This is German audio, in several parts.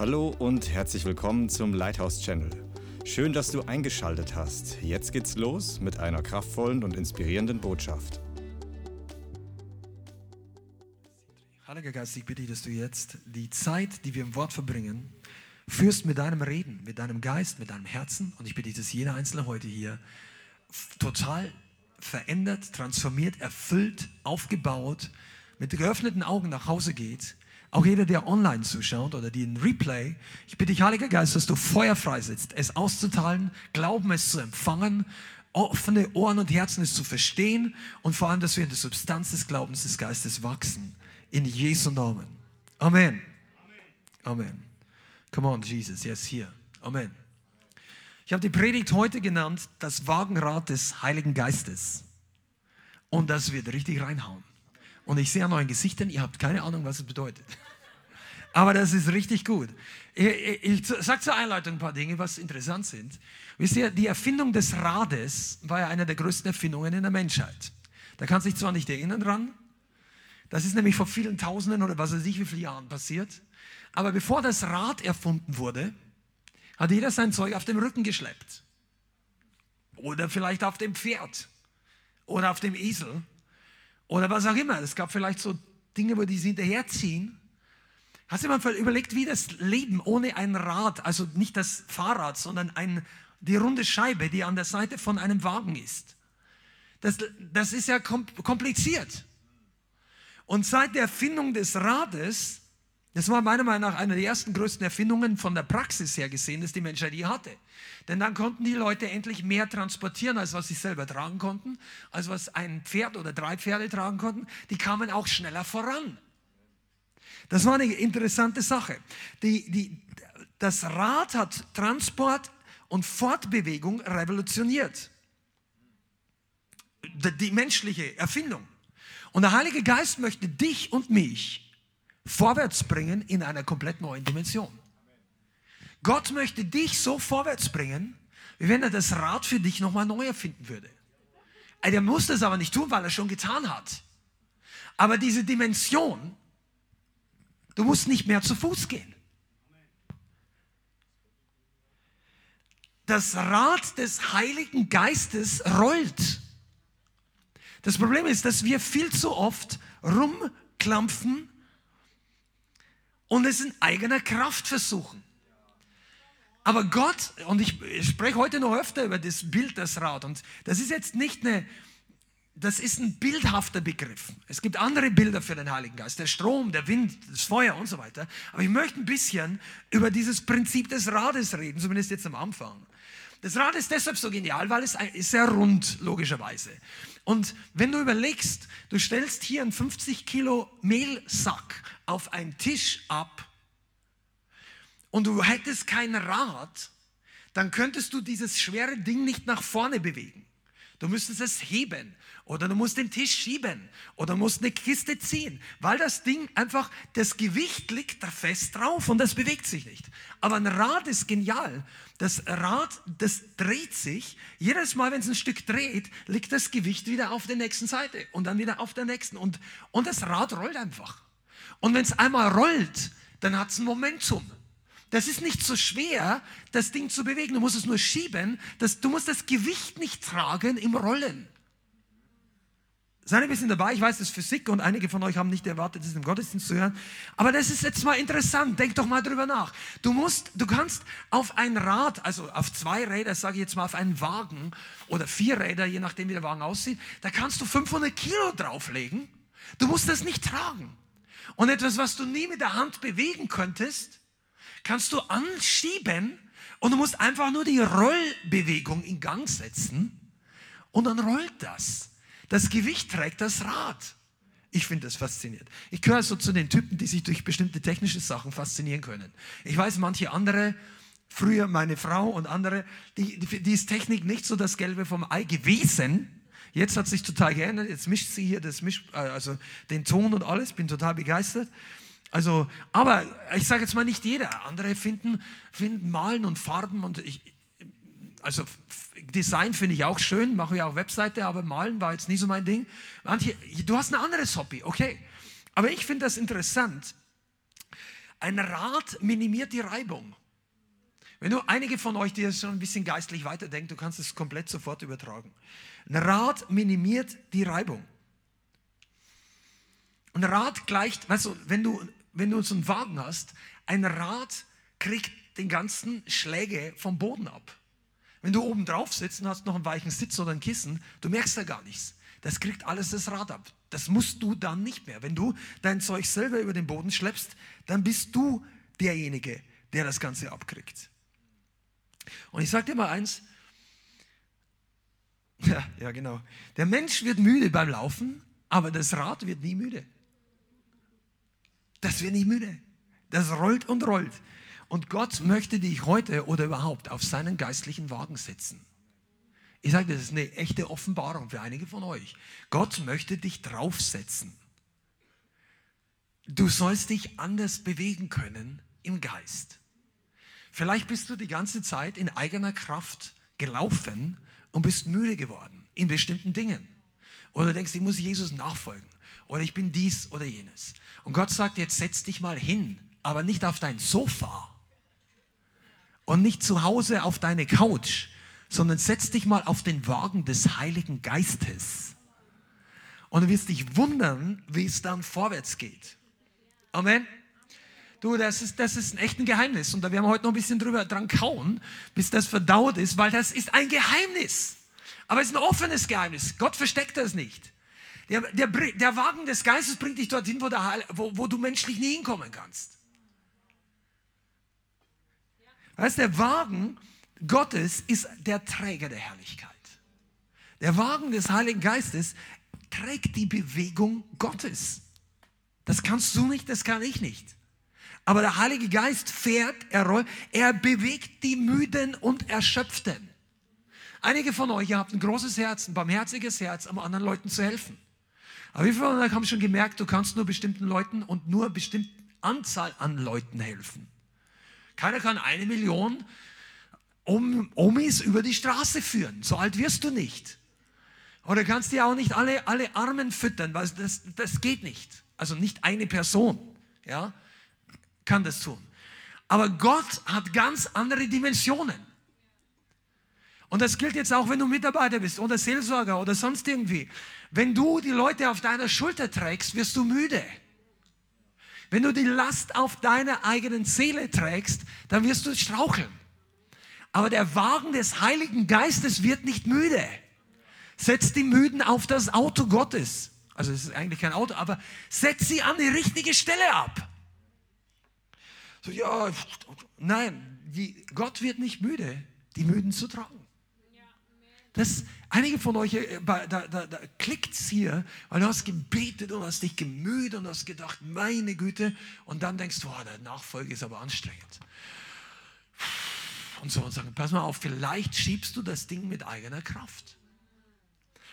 Hallo und herzlich willkommen zum Lighthouse Channel. Schön, dass du eingeschaltet hast. Jetzt geht's los mit einer kraftvollen und inspirierenden Botschaft. Heiliger Geist, ich bitte dich, dass du jetzt die Zeit, die wir im Wort verbringen, führst mit deinem Reden, mit deinem Geist, mit deinem Herzen. Und ich bitte dich, dass jeder Einzelne heute hier total verändert, transformiert, erfüllt, aufgebaut, mit geöffneten Augen nach Hause geht. Auch jeder, der online zuschaut oder den Replay, ich bitte dich, Heiliger Geist, dass du Feuer freisetzt, es auszuteilen, Glauben es zu empfangen, offene Ohren und Herzen es zu verstehen und vor allem, dass wir in der Substanz des Glaubens des Geistes wachsen. In Jesu Namen. Amen. Amen. Come on, Jesus, yes, hier. Amen. Ich habe die Predigt heute genannt, das Wagenrad des Heiligen Geistes. Und das wird richtig reinhauen. Und ich sehe an euren Gesichtern, ihr habt keine Ahnung, was es bedeutet. Aber das ist richtig gut. Ich, ich, ich sage zur Einleitung ein paar Dinge, was interessant sind. Wisst ihr, die Erfindung des Rades war ja eine der größten Erfindungen in der Menschheit. Da kannst du dich zwar nicht erinnern dran, das ist nämlich vor vielen Tausenden oder was weiß ich wie viele Jahren passiert. Aber bevor das Rad erfunden wurde, hat jeder sein Zeug auf dem Rücken geschleppt. Oder vielleicht auf dem Pferd. Oder auf dem Esel. Oder was auch immer. Es gab vielleicht so Dinge, wo die sie hinterherziehen. Hast du mal überlegt, wie das Leben ohne ein Rad, also nicht das Fahrrad, sondern ein, die runde Scheibe, die an der Seite von einem Wagen ist? Das, das ist ja kompliziert. Und seit der Erfindung des Rades, das war meiner Meinung nach eine der ersten größten Erfindungen von der Praxis her gesehen, dass die Menschheit je hatte. Denn dann konnten die Leute endlich mehr transportieren, als was sie selber tragen konnten, als was ein Pferd oder drei Pferde tragen konnten. Die kamen auch schneller voran. Das war eine interessante Sache. Die, die, das Rad hat Transport und Fortbewegung revolutioniert. Die, die menschliche Erfindung. Und der Heilige Geist möchte dich und mich vorwärts bringen in einer komplett neuen Dimension. Gott möchte dich so vorwärts bringen, wie wenn er das Rad für dich nochmal neu erfinden würde. Er muss das aber nicht tun, weil er schon getan hat. Aber diese Dimension, du musst nicht mehr zu Fuß gehen. Das Rad des Heiligen Geistes rollt. Das Problem ist, dass wir viel zu oft rumklampfen und es in eigener Kraft versuchen. Aber Gott, und ich spreche heute noch öfter über das Bild, das Rad, und das ist jetzt nicht eine, das ist ein bildhafter Begriff. Es gibt andere Bilder für den Heiligen Geist, der Strom, der Wind, das Feuer und so weiter. Aber ich möchte ein bisschen über dieses Prinzip des Rades reden, zumindest jetzt am Anfang. Das Rad ist deshalb so genial, weil es ist sehr rund, logischerweise. Und wenn du überlegst, du stellst hier einen 50 Kilo Mehlsack auf einen Tisch ab und du hättest kein Rad, dann könntest du dieses schwere Ding nicht nach vorne bewegen. Du müsstest es heben oder du musst den Tisch schieben oder musst eine Kiste ziehen, weil das Ding einfach, das Gewicht liegt da fest drauf und das bewegt sich nicht. Aber ein Rad ist genial. Das Rad, das dreht sich. Jedes Mal, wenn es ein Stück dreht, liegt das Gewicht wieder auf der nächsten Seite und dann wieder auf der nächsten. Und, und das Rad rollt einfach. Und wenn es einmal rollt, dann hat es ein Momentum. Das ist nicht so schwer, das Ding zu bewegen. Du musst es nur schieben. Das, du musst das Gewicht nicht tragen im Rollen. Seid ein bisschen dabei. Ich weiß, das ist Physik und einige von euch haben nicht erwartet, das im Gottesdienst zu hören. Aber das ist jetzt mal interessant. Denk doch mal drüber nach. Du musst, du kannst auf ein Rad, also auf zwei Räder, sage ich jetzt mal, auf einen Wagen oder vier Räder, je nachdem wie der Wagen aussieht, da kannst du 500 Kilo drauflegen. Du musst das nicht tragen. Und etwas, was du nie mit der Hand bewegen könntest, kannst du anschieben und du musst einfach nur die Rollbewegung in Gang setzen und dann rollt das. Das Gewicht trägt das Rad. Ich finde das faszinierend. Ich gehöre so zu den Typen, die sich durch bestimmte technische Sachen faszinieren können. Ich weiß, manche andere, früher meine Frau und andere, die, die, die ist Technik nicht so das Gelbe vom Ei gewesen. Jetzt hat sich total geändert. Jetzt mischt sie hier das Misch, äh, also den Ton und alles. Bin total begeistert. Also, aber ich sage jetzt mal nicht jeder. Andere finden, finden Malen und Farben und ich, also Design finde ich auch schön, mache ich auch Webseite, aber Malen war jetzt nie so mein Ding. Manche, du hast ein anderes Hobby, okay. Aber ich finde das interessant. Ein Rad minimiert die Reibung. Wenn du einige von euch, die schon ein bisschen geistlich weiterdenken, du kannst es komplett sofort übertragen. Ein Rad minimiert die Reibung. Ein Rad gleicht, weißt du, wenn du, wenn du so einen Wagen hast, ein Rad kriegt den ganzen Schläge vom Boden ab. Wenn du oben drauf sitzt und hast noch einen weichen Sitz oder ein Kissen, du merkst da gar nichts. Das kriegt alles das Rad ab. Das musst du dann nicht mehr. Wenn du dein Zeug selber über den Boden schleppst, dann bist du derjenige, der das Ganze abkriegt. Und ich sage dir mal eins, ja, ja genau, der Mensch wird müde beim Laufen, aber das Rad wird nie müde. Das wird nie müde. Das rollt und rollt. Und Gott möchte dich heute oder überhaupt auf seinen geistlichen Wagen setzen. Ich sage, das ist eine echte Offenbarung für einige von euch. Gott möchte dich draufsetzen. Du sollst dich anders bewegen können im Geist. Vielleicht bist du die ganze Zeit in eigener Kraft gelaufen und bist müde geworden in bestimmten Dingen. Oder denkst, ich muss Jesus nachfolgen. Oder ich bin dies oder jenes. Und Gott sagt, jetzt setz dich mal hin, aber nicht auf dein Sofa, und nicht zu Hause auf deine Couch, sondern setz dich mal auf den Wagen des Heiligen Geistes. Und du wirst dich wundern, wie es dann vorwärts geht. Amen. Du, das ist, das ist ein Geheimnis. Und da werden wir heute noch ein bisschen drüber dran kauen, bis das verdaut ist, weil das ist ein Geheimnis. Aber es ist ein offenes Geheimnis. Gott versteckt das nicht. Der, der, der Wagen des Geistes bringt dich dorthin, wo, der, wo, wo du menschlich nie hinkommen kannst. Weißt der Wagen Gottes ist der Träger der Herrlichkeit. Der Wagen des Heiligen Geistes trägt die Bewegung Gottes. Das kannst du nicht, das kann ich nicht. Aber der Heilige Geist fährt, er er bewegt die Müden und Erschöpften. Einige von euch, ihr habt ein großes Herz, ein barmherziges Herz, um anderen Leuten zu helfen. Aber wie viele von euch haben schon gemerkt, du kannst nur bestimmten Leuten und nur bestimmten Anzahl an Leuten helfen? Keiner kann eine Million Omis über die Straße führen. So alt wirst du nicht. Oder kannst dir auch nicht alle, alle Armen füttern, weil das, das geht nicht. Also nicht eine Person ja, kann das tun. Aber Gott hat ganz andere Dimensionen. Und das gilt jetzt auch, wenn du Mitarbeiter bist oder Seelsorger oder sonst irgendwie. Wenn du die Leute auf deiner Schulter trägst, wirst du müde. Wenn du die Last auf deiner eigenen Seele trägst, dann wirst du straucheln. Aber der Wagen des Heiligen Geistes wird nicht müde. Setz die Müden auf das Auto Gottes. Also es ist eigentlich kein Auto, aber setz sie an die richtige Stelle ab. So, ja, nein, die, Gott wird nicht müde, die Müden zu tragen. Das, einige von euch, äh, da, da, da klickt es hier, weil du hast gebetet und hast dich gemüht und hast gedacht, meine Güte, und dann denkst du, oh, der Nachfolge ist aber anstrengend. Und so und sagen, pass mal auf, vielleicht schiebst du das Ding mit eigener Kraft.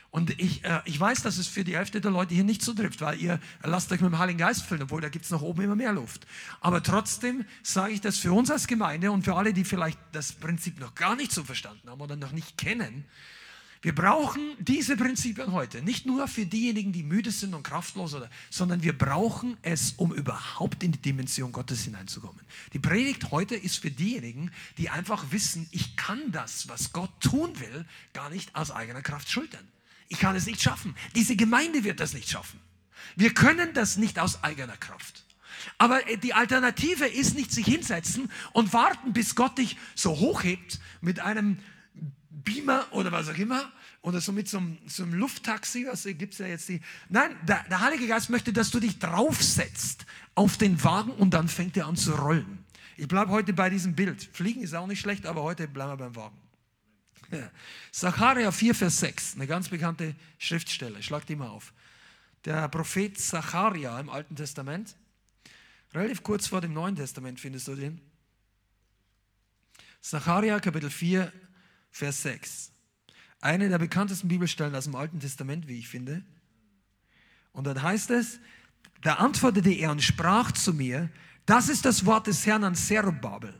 Und ich, äh, ich weiß, dass es für die Hälfte der Leute hier nicht so trifft, weil ihr lasst euch mit dem Heiligen Geist füllen, obwohl da gibt es nach oben immer mehr Luft. Aber trotzdem sage ich das für uns als Gemeinde und für alle, die vielleicht das Prinzip noch gar nicht so verstanden haben oder noch nicht kennen. Wir brauchen diese Prinzipien heute, nicht nur für diejenigen, die müde sind und kraftlos, oder, sondern wir brauchen es, um überhaupt in die Dimension Gottes hineinzukommen. Die Predigt heute ist für diejenigen, die einfach wissen, ich kann das, was Gott tun will, gar nicht aus eigener Kraft schultern. Ich kann es nicht schaffen. Diese Gemeinde wird das nicht schaffen. Wir können das nicht aus eigener Kraft. Aber äh, die Alternative ist nicht sich hinsetzen und warten, bis Gott dich so hochhebt mit einem Beamer oder was auch immer oder so mit so einem, so einem Lufttaxi, was gibt es ja jetzt die. Nein, der, der Heilige Geist möchte, dass du dich draufsetzt auf den Wagen und dann fängt er an zu rollen. Ich bleibe heute bei diesem Bild. Fliegen ist auch nicht schlecht, aber heute bleiben wir beim Wagen. Zacharia 4, Vers 6, eine ganz bekannte Schriftstelle. Schlag die mal auf. Der Prophet Zacharia im Alten Testament, relativ kurz vor dem Neuen Testament findest du den. Zacharia Kapitel 4, Vers 6. Eine der bekanntesten Bibelstellen aus dem Alten Testament, wie ich finde. Und dann heißt es, da antwortete er und sprach zu mir, das ist das Wort des Herrn an Zerubbabel.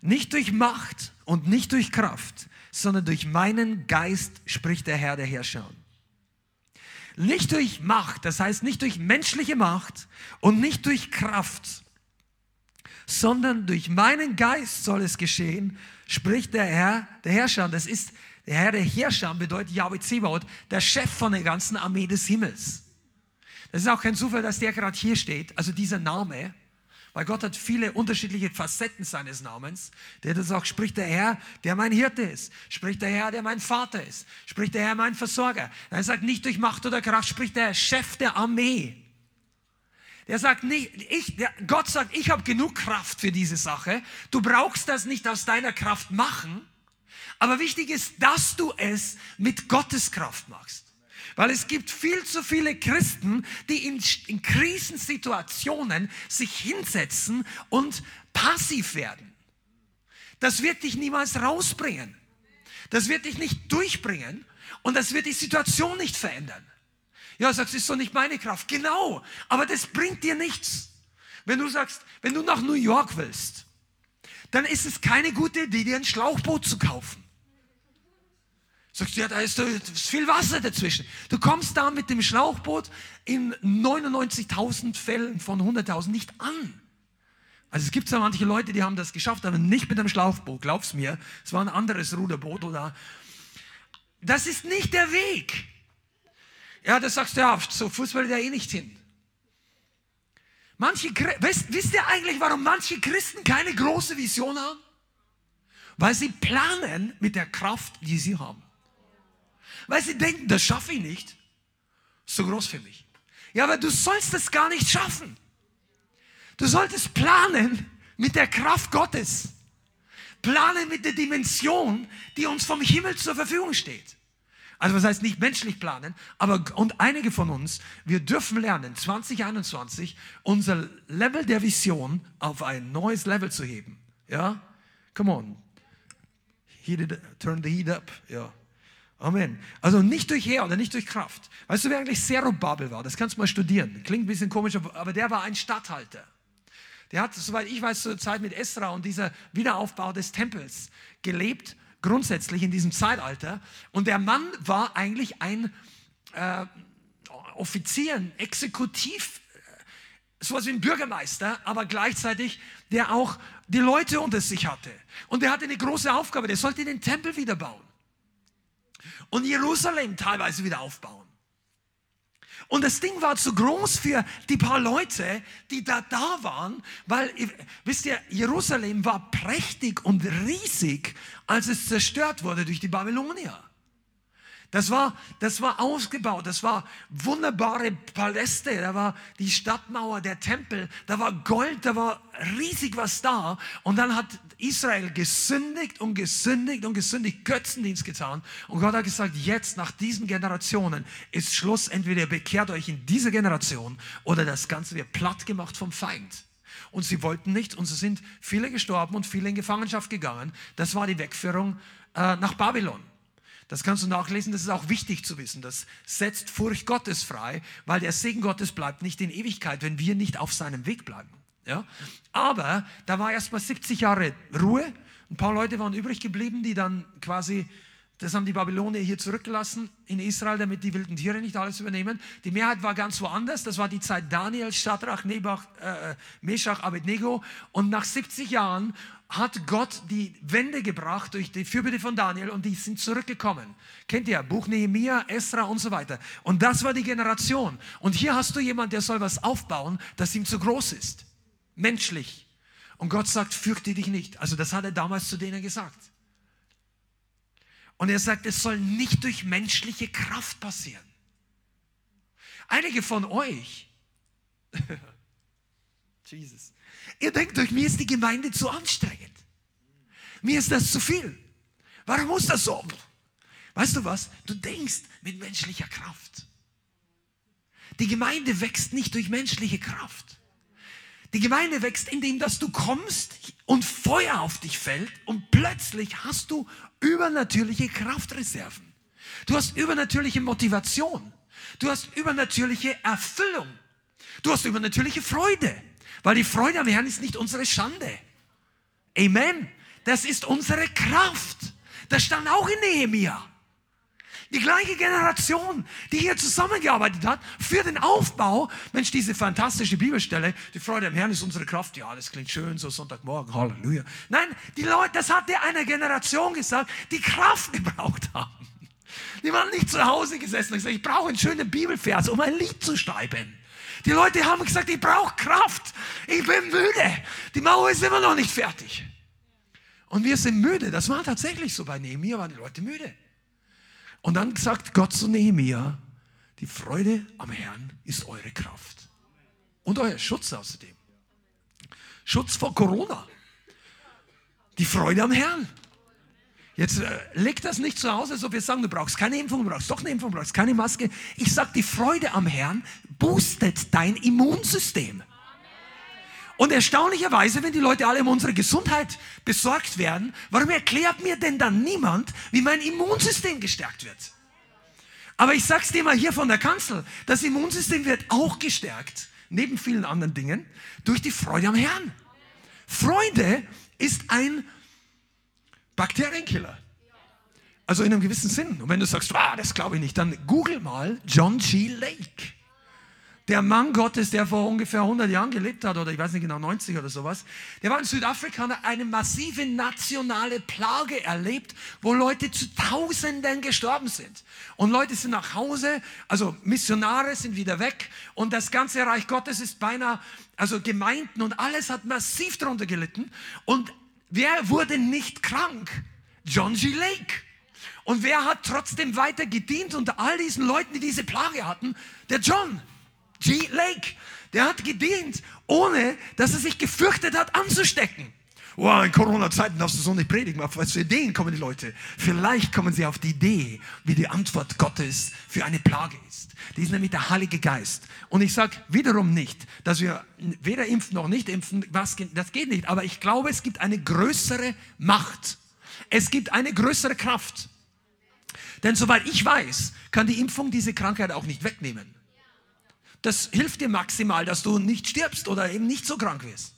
Nicht durch Macht und nicht durch Kraft, sondern durch meinen Geist spricht der Herr der Herrscher. Nicht durch Macht, das heißt nicht durch menschliche Macht und nicht durch Kraft, sondern durch meinen Geist soll es geschehen, spricht der Herr, der Herrscher. Das ist der Herr der Herrscher, bedeutet Yahweh Zebaoth, der Chef von der ganzen Armee des Himmels. Das ist auch kein Zufall, dass der gerade hier steht, also dieser Name, weil Gott hat viele unterschiedliche Facetten seines Namens. Der das auch spricht der Herr, der mein Hirte ist. Spricht der Herr, der mein Vater ist. Spricht der Herr, mein Versorger. Er sagt nicht durch Macht oder Kraft, spricht der Chef der Armee. Der sagt nicht, ich, der, Gott sagt, ich habe genug Kraft für diese Sache. Du brauchst das nicht aus deiner Kraft machen. Aber wichtig ist, dass du es mit Gottes Kraft machst. Weil es gibt viel zu viele Christen, die in, in Krisensituationen sich hinsetzen und passiv werden. Das wird dich niemals rausbringen. Das wird dich nicht durchbringen und das wird die Situation nicht verändern. Ja, sagst, ist doch nicht meine Kraft. Genau, aber das bringt dir nichts. Wenn du sagst, wenn du nach New York willst, dann ist es keine gute Idee, dir ein Schlauchboot zu kaufen. Sagst du, ja, da ist, da viel Wasser dazwischen. Du kommst da mit dem Schlauchboot in 99.000 Fällen von 100.000 nicht an. Also es gibt zwar manche Leute, die haben das geschafft, aber nicht mit einem Schlauchboot, glaub's mir. Es war ein anderes Ruderboot oder. Das ist nicht der Weg. Ja, das sagst du ja, so Fußball ja eh nicht hin. Manche, wisst, wisst ihr eigentlich, warum manche Christen keine große Vision haben? Weil sie planen mit der Kraft, die sie haben. Weil sie denken, das schaffe ich nicht. So groß für mich. Ja, aber du sollst es gar nicht schaffen. Du solltest planen mit der Kraft Gottes. Planen mit der Dimension, die uns vom Himmel zur Verfügung steht. Also was heißt nicht menschlich planen, aber und einige von uns, wir dürfen lernen, 2021 unser Level der Vision auf ein neues Level zu heben. Ja? Come on. Heat it, turn the heat up. Ja. Amen. Also nicht durch Heer oder nicht durch Kraft. Weißt du, wer eigentlich Zerubabel war? Das kannst du mal studieren. Klingt ein bisschen komisch, aber der war ein Statthalter. Der hat, soweit ich weiß, zur Zeit mit Esra und dieser Wiederaufbau des Tempels gelebt, grundsätzlich in diesem Zeitalter. Und der Mann war eigentlich ein äh, Offizier, ein Exekutiv, äh, sowas wie ein Bürgermeister, aber gleichzeitig der auch die Leute unter sich hatte. Und der hatte eine große Aufgabe, der sollte den Tempel wieder bauen und Jerusalem teilweise wieder aufbauen. Und das Ding war zu groß für die paar Leute, die da da waren, weil, wisst ihr, Jerusalem war prächtig und riesig, als es zerstört wurde durch die Babylonier. Das war, das war ausgebaut, das war wunderbare Paläste, da war die Stadtmauer, der Tempel, da war Gold, da war riesig was da. Und dann hat Israel gesündigt und gesündigt und gesündigt, Götzendienst getan. Und Gott hat gesagt, jetzt nach diesen Generationen ist Schluss, entweder bekehrt euch in dieser Generation oder das Ganze wird platt gemacht vom Feind. Und sie wollten nicht und so sind viele gestorben und viele in Gefangenschaft gegangen. Das war die Wegführung äh, nach Babylon. Das kannst du nachlesen, das ist auch wichtig zu wissen. Das setzt Furcht Gottes frei, weil der Segen Gottes bleibt nicht in Ewigkeit, wenn wir nicht auf seinem Weg bleiben. Ja? Aber da war erst mal 70 Jahre Ruhe. Ein paar Leute waren übrig geblieben, die dann quasi, das haben die Babylonier hier zurückgelassen in Israel, damit die wilden Tiere nicht alles übernehmen. Die Mehrheit war ganz woanders. Das war die Zeit Daniel, Shadrach, Nebach, äh, Meshach, Abednego. Und nach 70 Jahren hat Gott die Wende gebracht durch die Fürbitte von Daniel und die sind zurückgekommen. Kennt ihr? Buch Nehemiah, Esra und so weiter. Und das war die Generation. Und hier hast du jemand, der soll was aufbauen, das ihm zu groß ist. Menschlich. Und Gott sagt, fürchte dich nicht. Also das hat er damals zu denen gesagt. Und er sagt, es soll nicht durch menschliche Kraft passieren. Einige von euch, Jesus, Ihr denkt euch, mir ist die Gemeinde zu anstrengend. Mir ist das zu viel. Warum muss das so? Weißt du was? Du denkst mit menschlicher Kraft. Die Gemeinde wächst nicht durch menschliche Kraft. Die Gemeinde wächst, indem dass du kommst und Feuer auf dich fällt und plötzlich hast du übernatürliche Kraftreserven. Du hast übernatürliche Motivation. Du hast übernatürliche Erfüllung. Du hast übernatürliche Freude. Weil die Freude am Herrn ist nicht unsere Schande. Amen. Das ist unsere Kraft. Das stand auch in Nehemiah. Die gleiche Generation, die hier zusammengearbeitet hat für den Aufbau. Mensch, diese fantastische Bibelstelle, die Freude am Herrn ist unsere Kraft. Ja, das klingt schön, so Sonntagmorgen, Halleluja. Nein, die Leute, das hat der einer Generation gesagt, die Kraft gebraucht haben. Die waren nicht zu Hause gesessen und gesagt, ich brauche einen schönen Bibelvers, um ein Lied zu schreiben. Die Leute haben gesagt, ich brauche Kraft. Ich bin müde. Die Mauer ist immer noch nicht fertig. Und wir sind müde. Das war tatsächlich so. Bei Nehemiah waren die Leute müde. Und dann sagt Gott zu Nehemiah, die Freude am Herrn ist eure Kraft. Und euer Schutz außerdem. Schutz vor Corona. Die Freude am Herrn. Jetzt äh, leg das nicht zu Hause, so wir sagen, du brauchst keine Impfung, du brauchst doch eine Impfung, du brauchst keine Maske. Ich sage, die Freude am Herrn boostet dein Immunsystem. Und erstaunlicherweise, wenn die Leute alle um unsere Gesundheit besorgt werden, warum erklärt mir denn dann niemand, wie mein Immunsystem gestärkt wird? Aber ich sag's dir mal hier von der Kanzel, das Immunsystem wird auch gestärkt, neben vielen anderen Dingen, durch die Freude am Herrn. Freude ist ein Bakterienkiller. Also in einem gewissen Sinn. Und wenn du sagst, ah, das glaube ich nicht, dann google mal John G. Lake. Der Mann Gottes, der vor ungefähr 100 Jahren gelebt hat, oder ich weiß nicht genau, 90 oder sowas, der war in Südafrika eine massive nationale Plage erlebt, wo Leute zu Tausenden gestorben sind. Und Leute sind nach Hause, also Missionare sind wieder weg und das ganze Reich Gottes ist beinahe, also Gemeinden und alles hat massiv darunter gelitten. Und Wer wurde nicht krank? John G. Lake. Und wer hat trotzdem weiter gedient unter all diesen Leuten, die diese Plage hatten? Der John G. Lake. Der hat gedient, ohne dass er sich gefürchtet hat, anzustecken. Wow, in Corona-Zeiten darfst du so nicht predigen. Auf was für Ideen kommen die Leute? Vielleicht kommen sie auf die Idee, wie die Antwort Gottes für eine Plage ist. Die ist nämlich der Heilige Geist. Und ich sage wiederum nicht, dass wir weder impfen noch nicht impfen. Was, das geht nicht. Aber ich glaube, es gibt eine größere Macht. Es gibt eine größere Kraft. Denn soweit ich weiß, kann die Impfung diese Krankheit auch nicht wegnehmen. Das hilft dir maximal, dass du nicht stirbst oder eben nicht so krank wirst.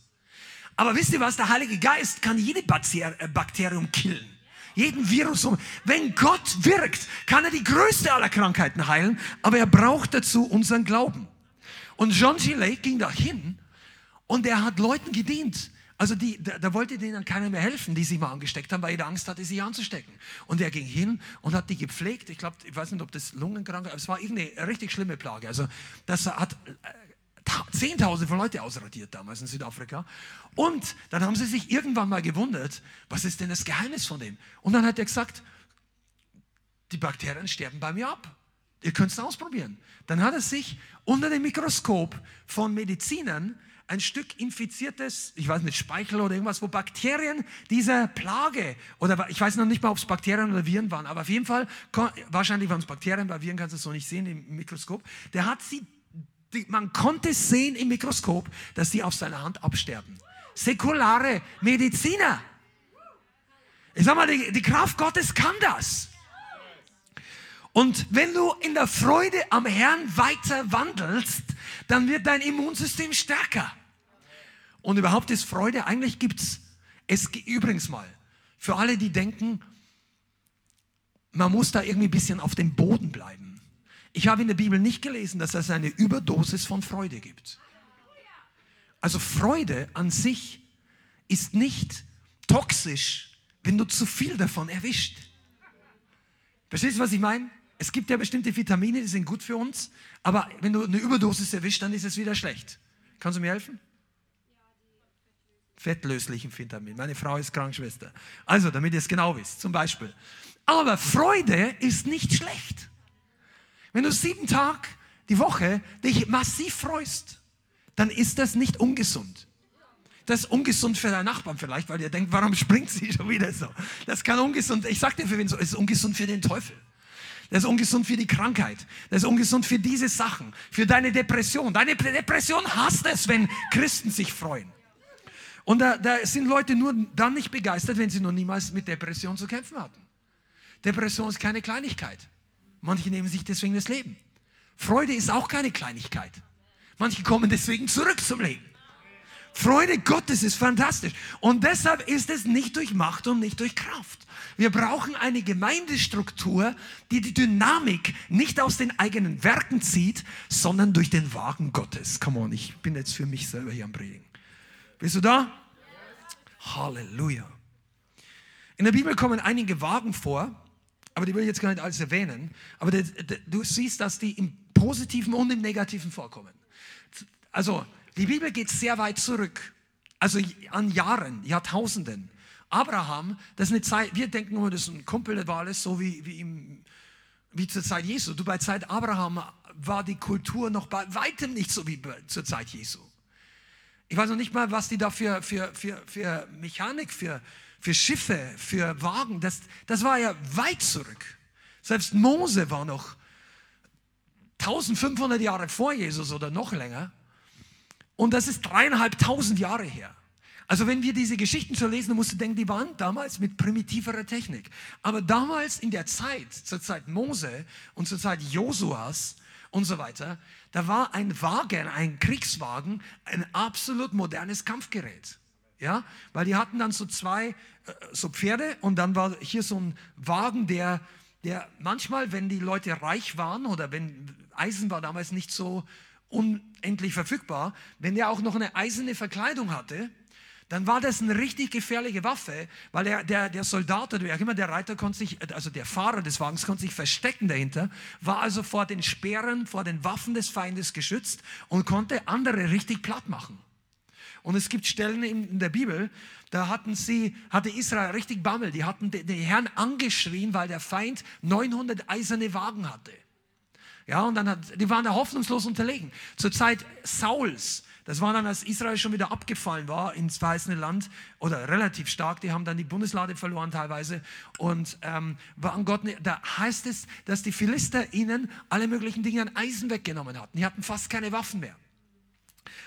Aber wisst ihr was? Der Heilige Geist kann jede äh, Bakterium killen. Jeden Virus. Wenn Gott wirkt, kann er die größte aller Krankheiten heilen, aber er braucht dazu unseren Glauben. Und John G. Lake ging da hin und er hat Leuten gedient. Also die, da, da, wollte denen keiner mehr helfen, die sich mal angesteckt haben, weil er Angst hatte, sich anzustecken. Und er ging hin und hat die gepflegt. Ich glaube, ich weiß nicht, ob das Lungenkrankheit, es war irgendeine richtig schlimme Plage. Also das hat äh, Zehntausende von Leute ausradiert damals in Südafrika. Und dann haben sie sich irgendwann mal gewundert, was ist denn das Geheimnis von dem? Und dann hat er gesagt, die Bakterien sterben bei mir ab. Ihr könnt es ausprobieren. Dann hat er sich unter dem Mikroskop von Medizinern ein Stück infiziertes, ich weiß nicht, Speichel oder irgendwas, wo Bakterien dieser Plage, oder ich weiß noch nicht mal, ob es Bakterien oder Viren waren, aber auf jeden Fall, wahrscheinlich waren es Bakterien, bei Viren kannst du es so nicht sehen im Mikroskop, der hat sie die, man konnte sehen im Mikroskop, dass die auf seiner Hand absterben. Säkulare Mediziner. Ich sag mal, die, die Kraft Gottes kann das. Und wenn du in der Freude am Herrn weiter wandelst, dann wird dein Immunsystem stärker. Und überhaupt ist Freude, eigentlich gibt's es übrigens mal, für alle, die denken, man muss da irgendwie ein bisschen auf dem Boden bleiben. Ich habe in der Bibel nicht gelesen, dass es eine Überdosis von Freude gibt. Also Freude an sich ist nicht toxisch, wenn du zu viel davon erwischt. Verstehst du, was ich meine? Es gibt ja bestimmte Vitamine, die sind gut für uns, aber wenn du eine Überdosis erwischt, dann ist es wieder schlecht. Kannst du mir helfen? Fettlöslichen Vitamin. Meine Frau ist Krankenschwester. Also, damit ihr es genau wisst, zum Beispiel. Aber Freude ist nicht schlecht. Wenn du sieben Tage die Woche dich massiv freust, dann ist das nicht ungesund. Das ist ungesund für deinen Nachbarn vielleicht, weil ihr denkt, warum springt sie schon wieder so? Das kann ungesund, ich sag dir für wen so, es ist ungesund für den Teufel. Das ist ungesund für die Krankheit. Das ist ungesund für diese Sachen, für deine Depression. Deine Depression hasst es, wenn Christen sich freuen. Und da, da sind Leute nur dann nicht begeistert, wenn sie noch niemals mit Depression zu kämpfen hatten. Depression ist keine Kleinigkeit. Manche nehmen sich deswegen das Leben. Freude ist auch keine Kleinigkeit. Manche kommen deswegen zurück zum Leben. Freude Gottes ist fantastisch. Und deshalb ist es nicht durch Macht und nicht durch Kraft. Wir brauchen eine Gemeindestruktur, die die Dynamik nicht aus den eigenen Werken zieht, sondern durch den Wagen Gottes. Come on, ich bin jetzt für mich selber hier am Predigen. Bist du da? Halleluja. In der Bibel kommen einige Wagen vor, aber die will ich jetzt gar nicht alles erwähnen. Aber du siehst, dass die im Positiven und im Negativen vorkommen. Also, die Bibel geht sehr weit zurück. Also an Jahren, Jahrtausenden. Abraham, das ist eine Zeit, wir denken immer, das ist ein Kumpel, das war alles so wie, wie, im, wie zur Zeit Jesu. Du, bei Zeit Abraham war die Kultur noch bei weitem nicht so wie zur Zeit Jesu. Ich weiß noch nicht mal, was die da für, für, für, für Mechanik, für, für Schiffe, für Wagen, das, das war ja weit zurück. Selbst Mose war noch 1500 Jahre vor Jesus oder noch länger. Und das ist dreieinhalbtausend Jahre her. Also wenn wir diese Geschichten schon lesen, dann musst du denken, die waren damals mit primitiverer Technik. Aber damals in der Zeit, zur Zeit Mose und zur Zeit Josuas und so weiter, da war ein Wagen, ein Kriegswagen, ein absolut modernes Kampfgerät. Ja, weil die hatten dann so zwei, äh, so Pferde und dann war hier so ein Wagen, der, der manchmal, wenn die Leute reich waren oder wenn Eisen war damals nicht so unendlich verfügbar, wenn der auch noch eine eiserne Verkleidung hatte, dann war das eine richtig gefährliche Waffe, weil der, der, der Soldat oder auch immer der Reiter konnte sich, also der Fahrer des Wagens konnte sich verstecken dahinter, war also vor den Speeren, vor den Waffen des Feindes geschützt und konnte andere richtig platt machen. Und es gibt Stellen in der Bibel, da hatten sie, hatte Israel richtig Bammel. Die hatten den Herrn angeschrien, weil der Feind 900 eiserne Wagen hatte. Ja, und dann hat, die waren da hoffnungslos unterlegen. Zur Zeit Sauls, das war dann, als Israel schon wieder abgefallen war ins verheißene Land oder relativ stark. Die haben dann die Bundeslade verloren teilweise und ähm, waren Gott. Da heißt es, dass die Philister ihnen alle möglichen Dinge an Eisen weggenommen hatten. Die hatten fast keine Waffen mehr.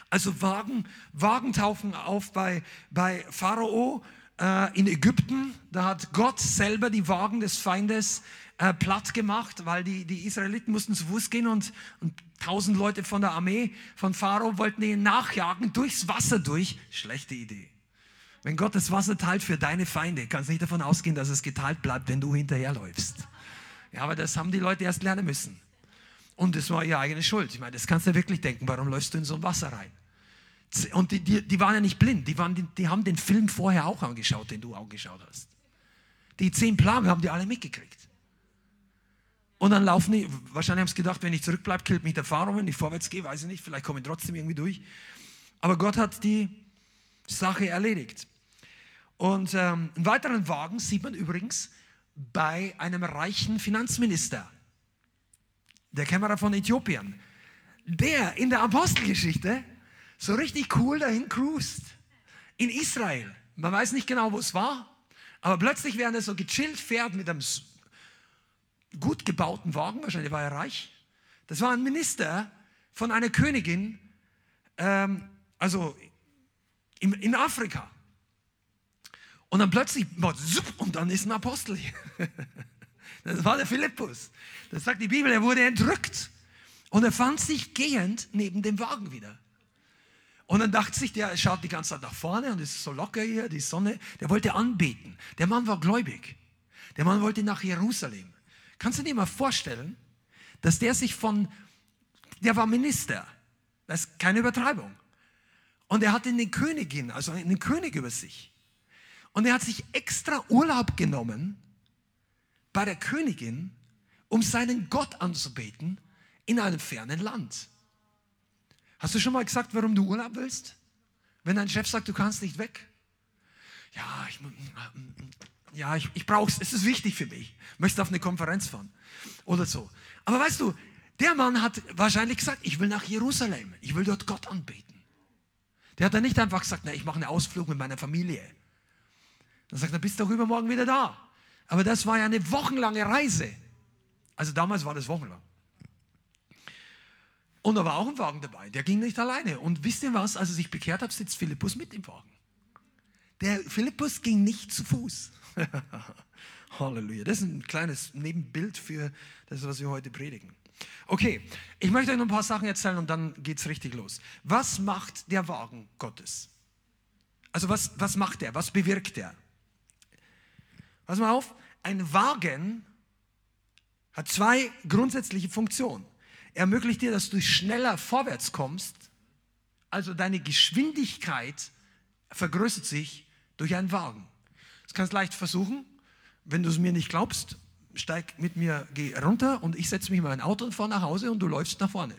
Also Wagen, Wagen tauchen auf bei, bei Pharao äh, in Ägypten. Da hat Gott selber die Wagen des Feindes äh, platt gemacht, weil die, die Israeliten mussten zu Fuß gehen und, und tausend Leute von der Armee von Pharao wollten ihnen nachjagen, durchs Wasser durch. Schlechte Idee. Wenn Gott das Wasser teilt für deine Feinde, kannst du nicht davon ausgehen, dass es geteilt bleibt, wenn du hinterherläufst. Ja, aber das haben die Leute erst lernen müssen. Und es war ihre eigene Schuld. Ich meine, das kannst du wirklich denken. Warum läufst du in so ein Wasser rein? Und die, die, die waren ja nicht blind. Die, waren, die, die haben den Film vorher auch angeschaut, den du auch geschaut hast. Die zehn Plagen haben die alle mitgekriegt. Und dann laufen die, wahrscheinlich haben sie gedacht, wenn ich zurückbleibe, killt mich der Fahrer. Wenn ich vorwärts gehe, weiß ich nicht, vielleicht komme ich trotzdem irgendwie durch. Aber Gott hat die Sache erledigt. Und ähm, einen weiteren Wagen sieht man übrigens bei einem reichen Finanzminister, der Kämmerer von Äthiopien, der in der Apostelgeschichte so richtig cool dahin cruist. In Israel. Man weiß nicht genau, wo es war, aber plötzlich, während er so gechillt fährt mit einem gut gebauten Wagen, wahrscheinlich war er reich. Das war ein Minister von einer Königin, ähm, also in, in Afrika. Und dann plötzlich, und dann ist ein Apostel hier. Das war der Philippus. Das sagt die Bibel, er wurde entrückt. Und er fand sich gehend neben dem Wagen wieder. Und dann dachte sich, der schaut die ganze Zeit nach vorne und ist so locker hier, die Sonne. Der wollte anbeten. Der Mann war gläubig. Der Mann wollte nach Jerusalem. Kannst du dir mal vorstellen, dass der sich von, der war Minister, das ist keine Übertreibung. Und er hatte eine Königin, also einen König über sich. Und er hat sich extra Urlaub genommen bei der Königin, um seinen Gott anzubeten in einem fernen Land. Hast du schon mal gesagt, warum du Urlaub willst? Wenn dein Chef sagt, du kannst nicht weg? Ja, ich, ja, ich, ich brauche es, es ist wichtig für mich. Ich möchte auf eine Konferenz fahren oder so. Aber weißt du, der Mann hat wahrscheinlich gesagt, ich will nach Jerusalem, ich will dort Gott anbeten. Der hat dann nicht einfach gesagt, na, ich mache einen Ausflug mit meiner Familie. Dann sagt er, bist du übermorgen wieder da. Aber das war ja eine wochenlange Reise. Also damals war das wochenlang. Und da war auch ein Wagen dabei, der ging nicht alleine. Und wisst ihr was, als er sich bekehrt hat, sitzt Philippus mit im Wagen. Der Philippus ging nicht zu Fuß. Halleluja. Das ist ein kleines Nebenbild für das, was wir heute predigen. Okay, ich möchte euch noch ein paar Sachen erzählen und dann geht es richtig los. Was macht der Wagen Gottes? Also was, was macht er? Was bewirkt er? Pass mal auf, ein Wagen hat zwei grundsätzliche Funktionen. Er ermöglicht dir, dass du schneller vorwärts kommst, also deine Geschwindigkeit vergrößert sich durch einen Wagen. Das kannst du leicht versuchen. Wenn du es mir nicht glaubst, steig mit mir, geh runter und ich setze mich in mein Auto und fahre nach Hause und du läufst nach vorne.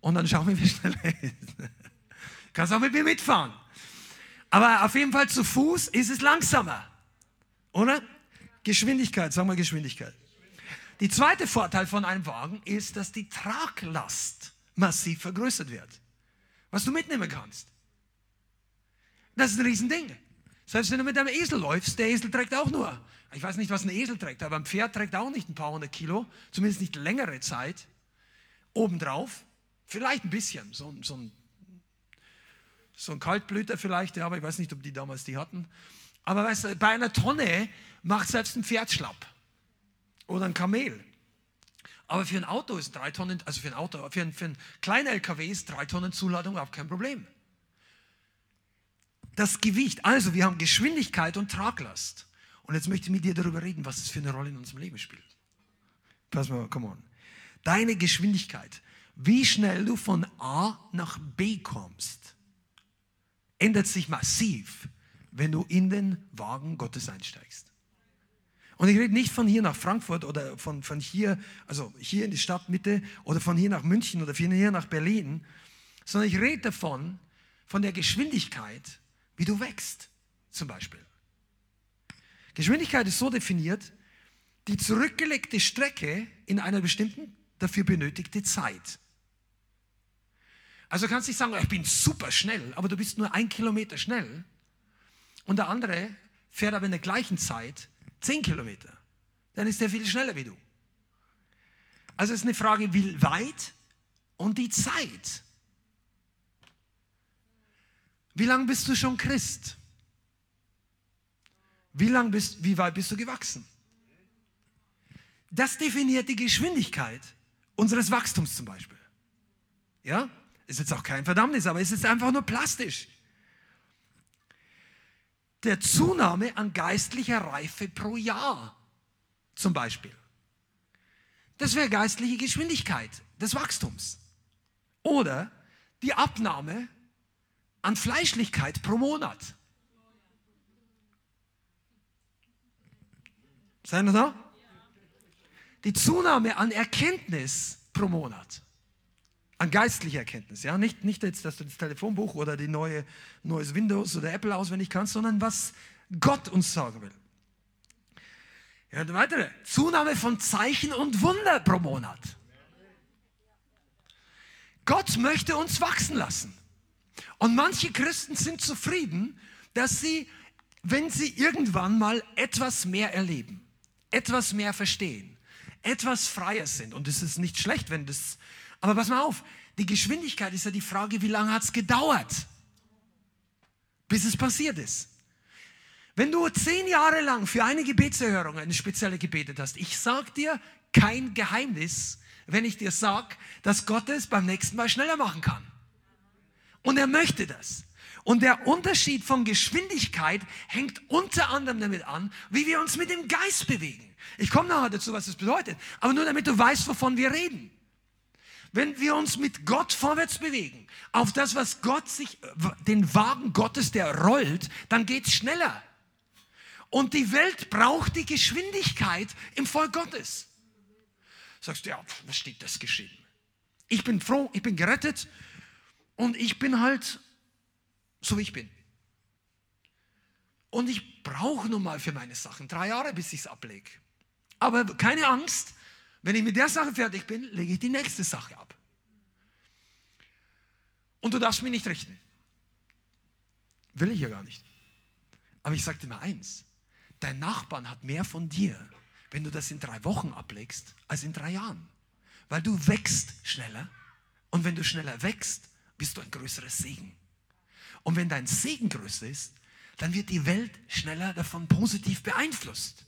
Und dann schauen wir, wie schnell er ist. Kannst auch mit mir mitfahren. Aber auf jeden Fall zu Fuß ist es langsamer. Oder? Geschwindigkeit, sagen wir Geschwindigkeit. Die zweite Vorteil von einem Wagen ist, dass die Traglast massiv vergrößert wird. Was du mitnehmen kannst. Das ist ein Riesending. Selbst wenn du mit einem Esel läufst, der Esel trägt auch nur, ich weiß nicht, was ein Esel trägt, aber ein Pferd trägt auch nicht ein paar hundert Kilo, zumindest nicht längere Zeit. Obendrauf, vielleicht ein bisschen, so, so ein so ein Kaltblüter vielleicht, ja, aber ich weiß nicht, ob die damals die hatten. Aber weißt du, bei einer Tonne macht selbst ein Pferd schlapp. Oder ein Kamel. Aber für ein Auto ist drei Tonnen, also für ein Auto, für ein, für ein kleiner LKW ist drei Tonnen Zuladung überhaupt kein Problem das Gewicht. Also wir haben Geschwindigkeit und Traglast. Und jetzt möchte ich mit dir darüber reden, was es für eine Rolle in unserem Leben spielt. Pass mal, come on. Deine Geschwindigkeit, wie schnell du von A nach B kommst, ändert sich massiv, wenn du in den Wagen Gottes einsteigst. Und ich rede nicht von hier nach Frankfurt oder von, von hier, also hier in die Stadtmitte oder von hier nach München oder von hier nach Berlin, sondern ich rede davon, von der Geschwindigkeit, wie du wächst, zum Beispiel. Geschwindigkeit ist so definiert, die zurückgelegte Strecke in einer bestimmten dafür benötigte Zeit. Also kannst du nicht sagen, ich bin super schnell, aber du bist nur ein Kilometer schnell und der andere fährt aber in der gleichen Zeit zehn Kilometer. Dann ist er viel schneller wie du. Also es ist eine Frage, wie weit und die Zeit. Wie lange bist du schon Christ? Wie, lang bist, wie weit bist du gewachsen? Das definiert die Geschwindigkeit unseres Wachstums zum Beispiel. Ja, ist jetzt auch kein Verdammnis, aber es ist einfach nur plastisch. Der Zunahme an geistlicher Reife pro Jahr zum Beispiel. Das wäre geistliche Geschwindigkeit des Wachstums. Oder die Abnahme an Fleischlichkeit pro Monat. Seid ihr da? Die Zunahme an Erkenntnis pro Monat. An geistlicher Erkenntnis. Ja? Nicht, nicht jetzt, dass du das Telefonbuch oder die neue neues Windows oder Apple auswendig kannst, sondern was Gott uns sagen will. Ja, weitere. Zunahme von Zeichen und Wunder pro Monat. Gott möchte uns wachsen lassen. Und manche Christen sind zufrieden, dass sie, wenn sie irgendwann mal etwas mehr erleben, etwas mehr verstehen, etwas freier sind. Und es ist nicht schlecht, wenn das. Aber pass mal auf, die Geschwindigkeit ist ja die Frage, wie lange hat es gedauert, bis es passiert ist. Wenn du zehn Jahre lang für eine Gebetserhörung eine spezielle gebetet hast, ich sag dir kein Geheimnis, wenn ich dir sag, dass Gott es beim nächsten Mal schneller machen kann. Und er möchte das. Und der Unterschied von Geschwindigkeit hängt unter anderem damit an, wie wir uns mit dem Geist bewegen. Ich komme nachher dazu, was das bedeutet. Aber nur damit du weißt, wovon wir reden. Wenn wir uns mit Gott vorwärts bewegen, auf das, was Gott sich, den Wagen Gottes, der rollt, dann geht's schneller. Und die Welt braucht die Geschwindigkeit im Volk Gottes. Sagst du, ja, was steht das geschrieben? Ich bin froh, ich bin gerettet, und ich bin halt so, wie ich bin. Und ich brauche nun mal für meine Sachen drei Jahre, bis ich es ablege. Aber keine Angst, wenn ich mit der Sache fertig bin, lege ich die nächste Sache ab. Und du darfst mich nicht richten. Will ich ja gar nicht. Aber ich sage dir mal eins, dein Nachbarn hat mehr von dir, wenn du das in drei Wochen ablegst, als in drei Jahren. Weil du wächst schneller. Und wenn du schneller wächst, bist du ein größeres Segen. Und wenn dein Segen größer ist, dann wird die Welt schneller davon positiv beeinflusst.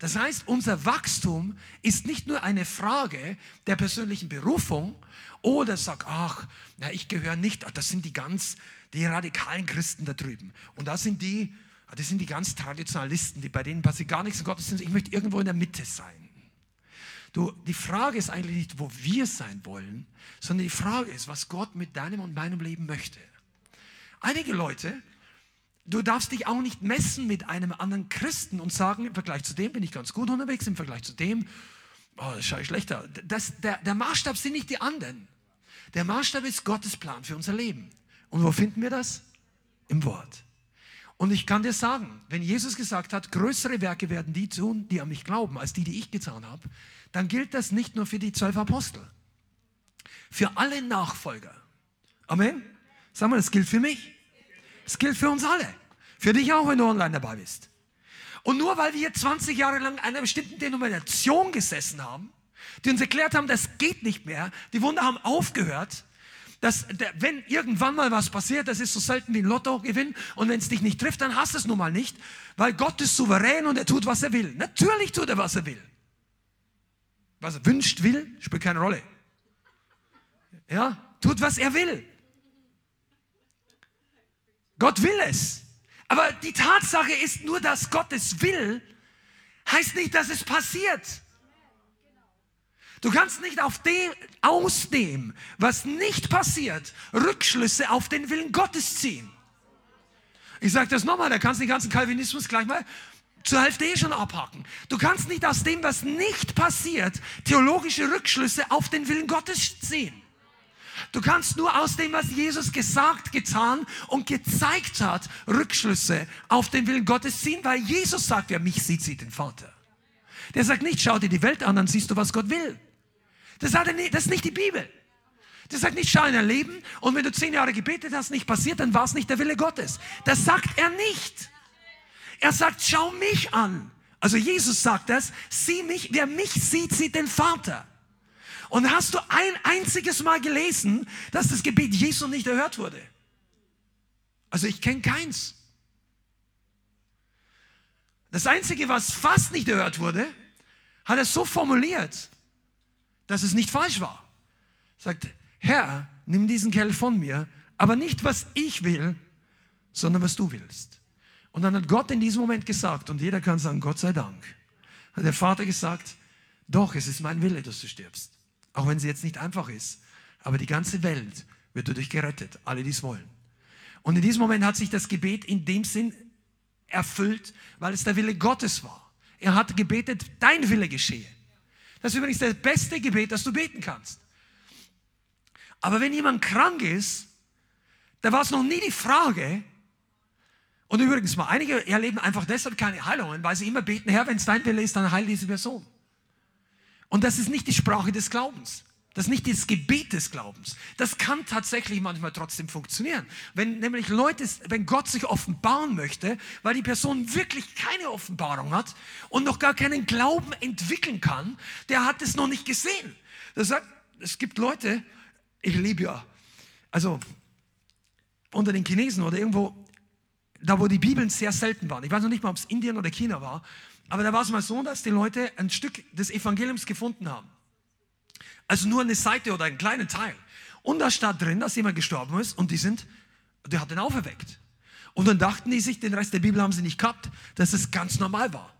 Das heißt, unser Wachstum ist nicht nur eine Frage der persönlichen Berufung oder sag, ach, na, ich gehöre nicht, das sind die ganz, Die radikalen Christen da drüben. Und da sind die, das sind die ganz Traditionalisten, die bei denen passiert gar nichts in Gottesdienst. Ich möchte irgendwo in der Mitte sein. Du, die Frage ist eigentlich nicht, wo wir sein wollen, sondern die Frage ist, was Gott mit deinem und meinem Leben möchte. Einige Leute, du darfst dich auch nicht messen mit einem anderen Christen und sagen, im Vergleich zu dem bin ich ganz gut unterwegs, im Vergleich zu dem, oh, das schaue ich schlechter. Das, der, der Maßstab sind nicht die anderen. Der Maßstab ist Gottes Plan für unser Leben. Und wo finden wir das? Im Wort. Und ich kann dir sagen, wenn Jesus gesagt hat, größere Werke werden die tun, die an mich glauben, als die, die ich getan habe, dann gilt das nicht nur für die zwölf Apostel, für alle Nachfolger. Amen. Sag mal, das gilt für mich. Es gilt für uns alle. Für dich auch, wenn du online dabei bist. Und nur weil wir 20 Jahre lang in einer bestimmten Denomination gesessen haben, die uns erklärt haben, das geht nicht mehr, die Wunder haben aufgehört, dass wenn irgendwann mal was passiert, das ist so selten wie ein Lottogewinn und wenn es dich nicht trifft, dann hast es nun mal nicht, weil Gott ist souverän und er tut, was er will. Natürlich tut er, was er will. Was er wünscht, will, spielt keine Rolle. Ja, tut, was er will. Gott will es. Aber die Tatsache ist nur, dass Gott es will, heißt nicht, dass es passiert. Du kannst nicht auf dem, aus dem, was nicht passiert, Rückschlüsse auf den Willen Gottes ziehen. Ich sage das nochmal, da kannst du den ganzen Calvinismus gleich mal zur Hälfte eh schon abhaken. Du kannst nicht aus dem, was nicht passiert, theologische Rückschlüsse auf den Willen Gottes ziehen. Du kannst nur aus dem, was Jesus gesagt, getan und gezeigt hat, Rückschlüsse auf den Willen Gottes ziehen, weil Jesus sagt, wer mich sieht, sieht den Vater. Der sagt nicht, schau dir die Welt an, dann siehst du, was Gott will. Das, sagt er nicht, das ist nicht die Bibel. Das sagt nicht, schau in dein Leben und wenn du zehn Jahre gebetet hast, nicht passiert, dann war es nicht der Wille Gottes. Das sagt er nicht. Er sagt, schau mich an. Also Jesus sagt das, sieh mich, wer mich sieht, sieht den Vater. Und hast du ein einziges Mal gelesen, dass das Gebet Jesu nicht erhört wurde? Also ich kenne keins. Das Einzige, was fast nicht erhört wurde, hat er so formuliert, dass es nicht falsch war. Sagt, Herr, nimm diesen Kerl von mir, aber nicht was ich will, sondern was du willst. Und dann hat Gott in diesem Moment gesagt, und jeder kann sagen, Gott sei Dank, hat der Vater gesagt, doch, es ist mein Wille, dass du stirbst. Auch wenn es jetzt nicht einfach ist. Aber die ganze Welt wird dadurch gerettet, alle, die es wollen. Und in diesem Moment hat sich das Gebet in dem Sinn erfüllt, weil es der Wille Gottes war. Er hat gebetet, dein Wille geschehe. Das ist übrigens das beste Gebet, das du beten kannst. Aber wenn jemand krank ist, da war es noch nie die Frage, und übrigens mal, einige erleben einfach deshalb keine Heilungen, weil sie immer beten, Herr, wenn es dein Wille ist, dann heil diese Person. Und das ist nicht die Sprache des Glaubens. Das ist nicht das Gebet des Glaubens. Das kann tatsächlich manchmal trotzdem funktionieren. Wenn nämlich Leute, wenn Gott sich offenbaren möchte, weil die Person wirklich keine Offenbarung hat und noch gar keinen Glauben entwickeln kann, der hat es noch nicht gesehen. Das sagt, es gibt Leute, ich liebe ja, also unter den Chinesen oder irgendwo, da wo die Bibeln sehr selten waren. Ich weiß noch nicht mal, ob es Indien oder China war, aber da war es mal so, dass die Leute ein Stück des Evangeliums gefunden haben. Also nur eine Seite oder einen kleinen Teil. Und da stand drin, dass jemand gestorben ist und die sind, der hat den auferweckt. Und dann dachten die sich, den Rest der Bibel haben sie nicht gehabt, dass es ganz normal war.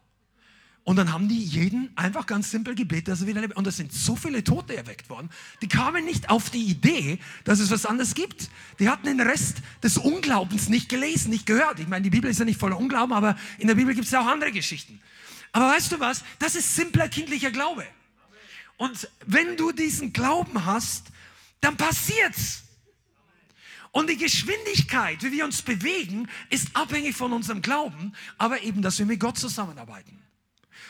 Und dann haben die jeden einfach ganz simpel gebetet, dass er wieder lebt. Und es sind so viele Tote erweckt worden, die kamen nicht auf die Idee, dass es was anderes gibt. Die hatten den Rest des Unglaubens nicht gelesen, nicht gehört. Ich meine, die Bibel ist ja nicht voller Unglauben, aber in der Bibel gibt es ja auch andere Geschichten. Aber weißt du was? Das ist simpler kindlicher Glaube. Und wenn du diesen Glauben hast, dann passiert's. Und die Geschwindigkeit, wie wir uns bewegen, ist abhängig von unserem Glauben, aber eben, dass wir mit Gott zusammenarbeiten.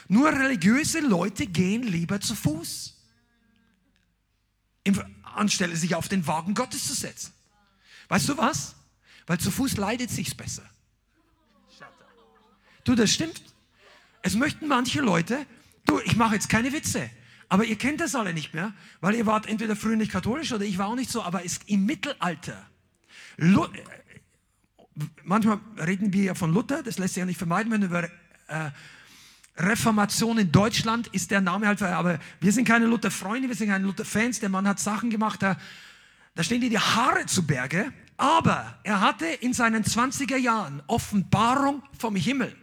Nur religiöse Leute gehen lieber zu Fuß, anstelle sich auf den Wagen Gottes zu setzen. Weißt du was? Weil zu Fuß leidet sich's besser. Du, das stimmt. Es möchten manche Leute, du, ich mache jetzt keine Witze, aber ihr kennt das alle nicht mehr, weil ihr wart entweder früher nicht katholisch oder ich war auch nicht so, aber es, im Mittelalter, Lu manchmal reden wir ja von Luther, das lässt sich ja nicht vermeiden, wenn über äh, Reformation in Deutschland ist der Name halt, aber wir sind keine Luther-Freunde, wir sind keine Luther-Fans, der Mann hat Sachen gemacht, da, da stehen dir die Haare zu Berge, Aber er hatte in seinen 20er Jahren Offenbarung vom Himmel.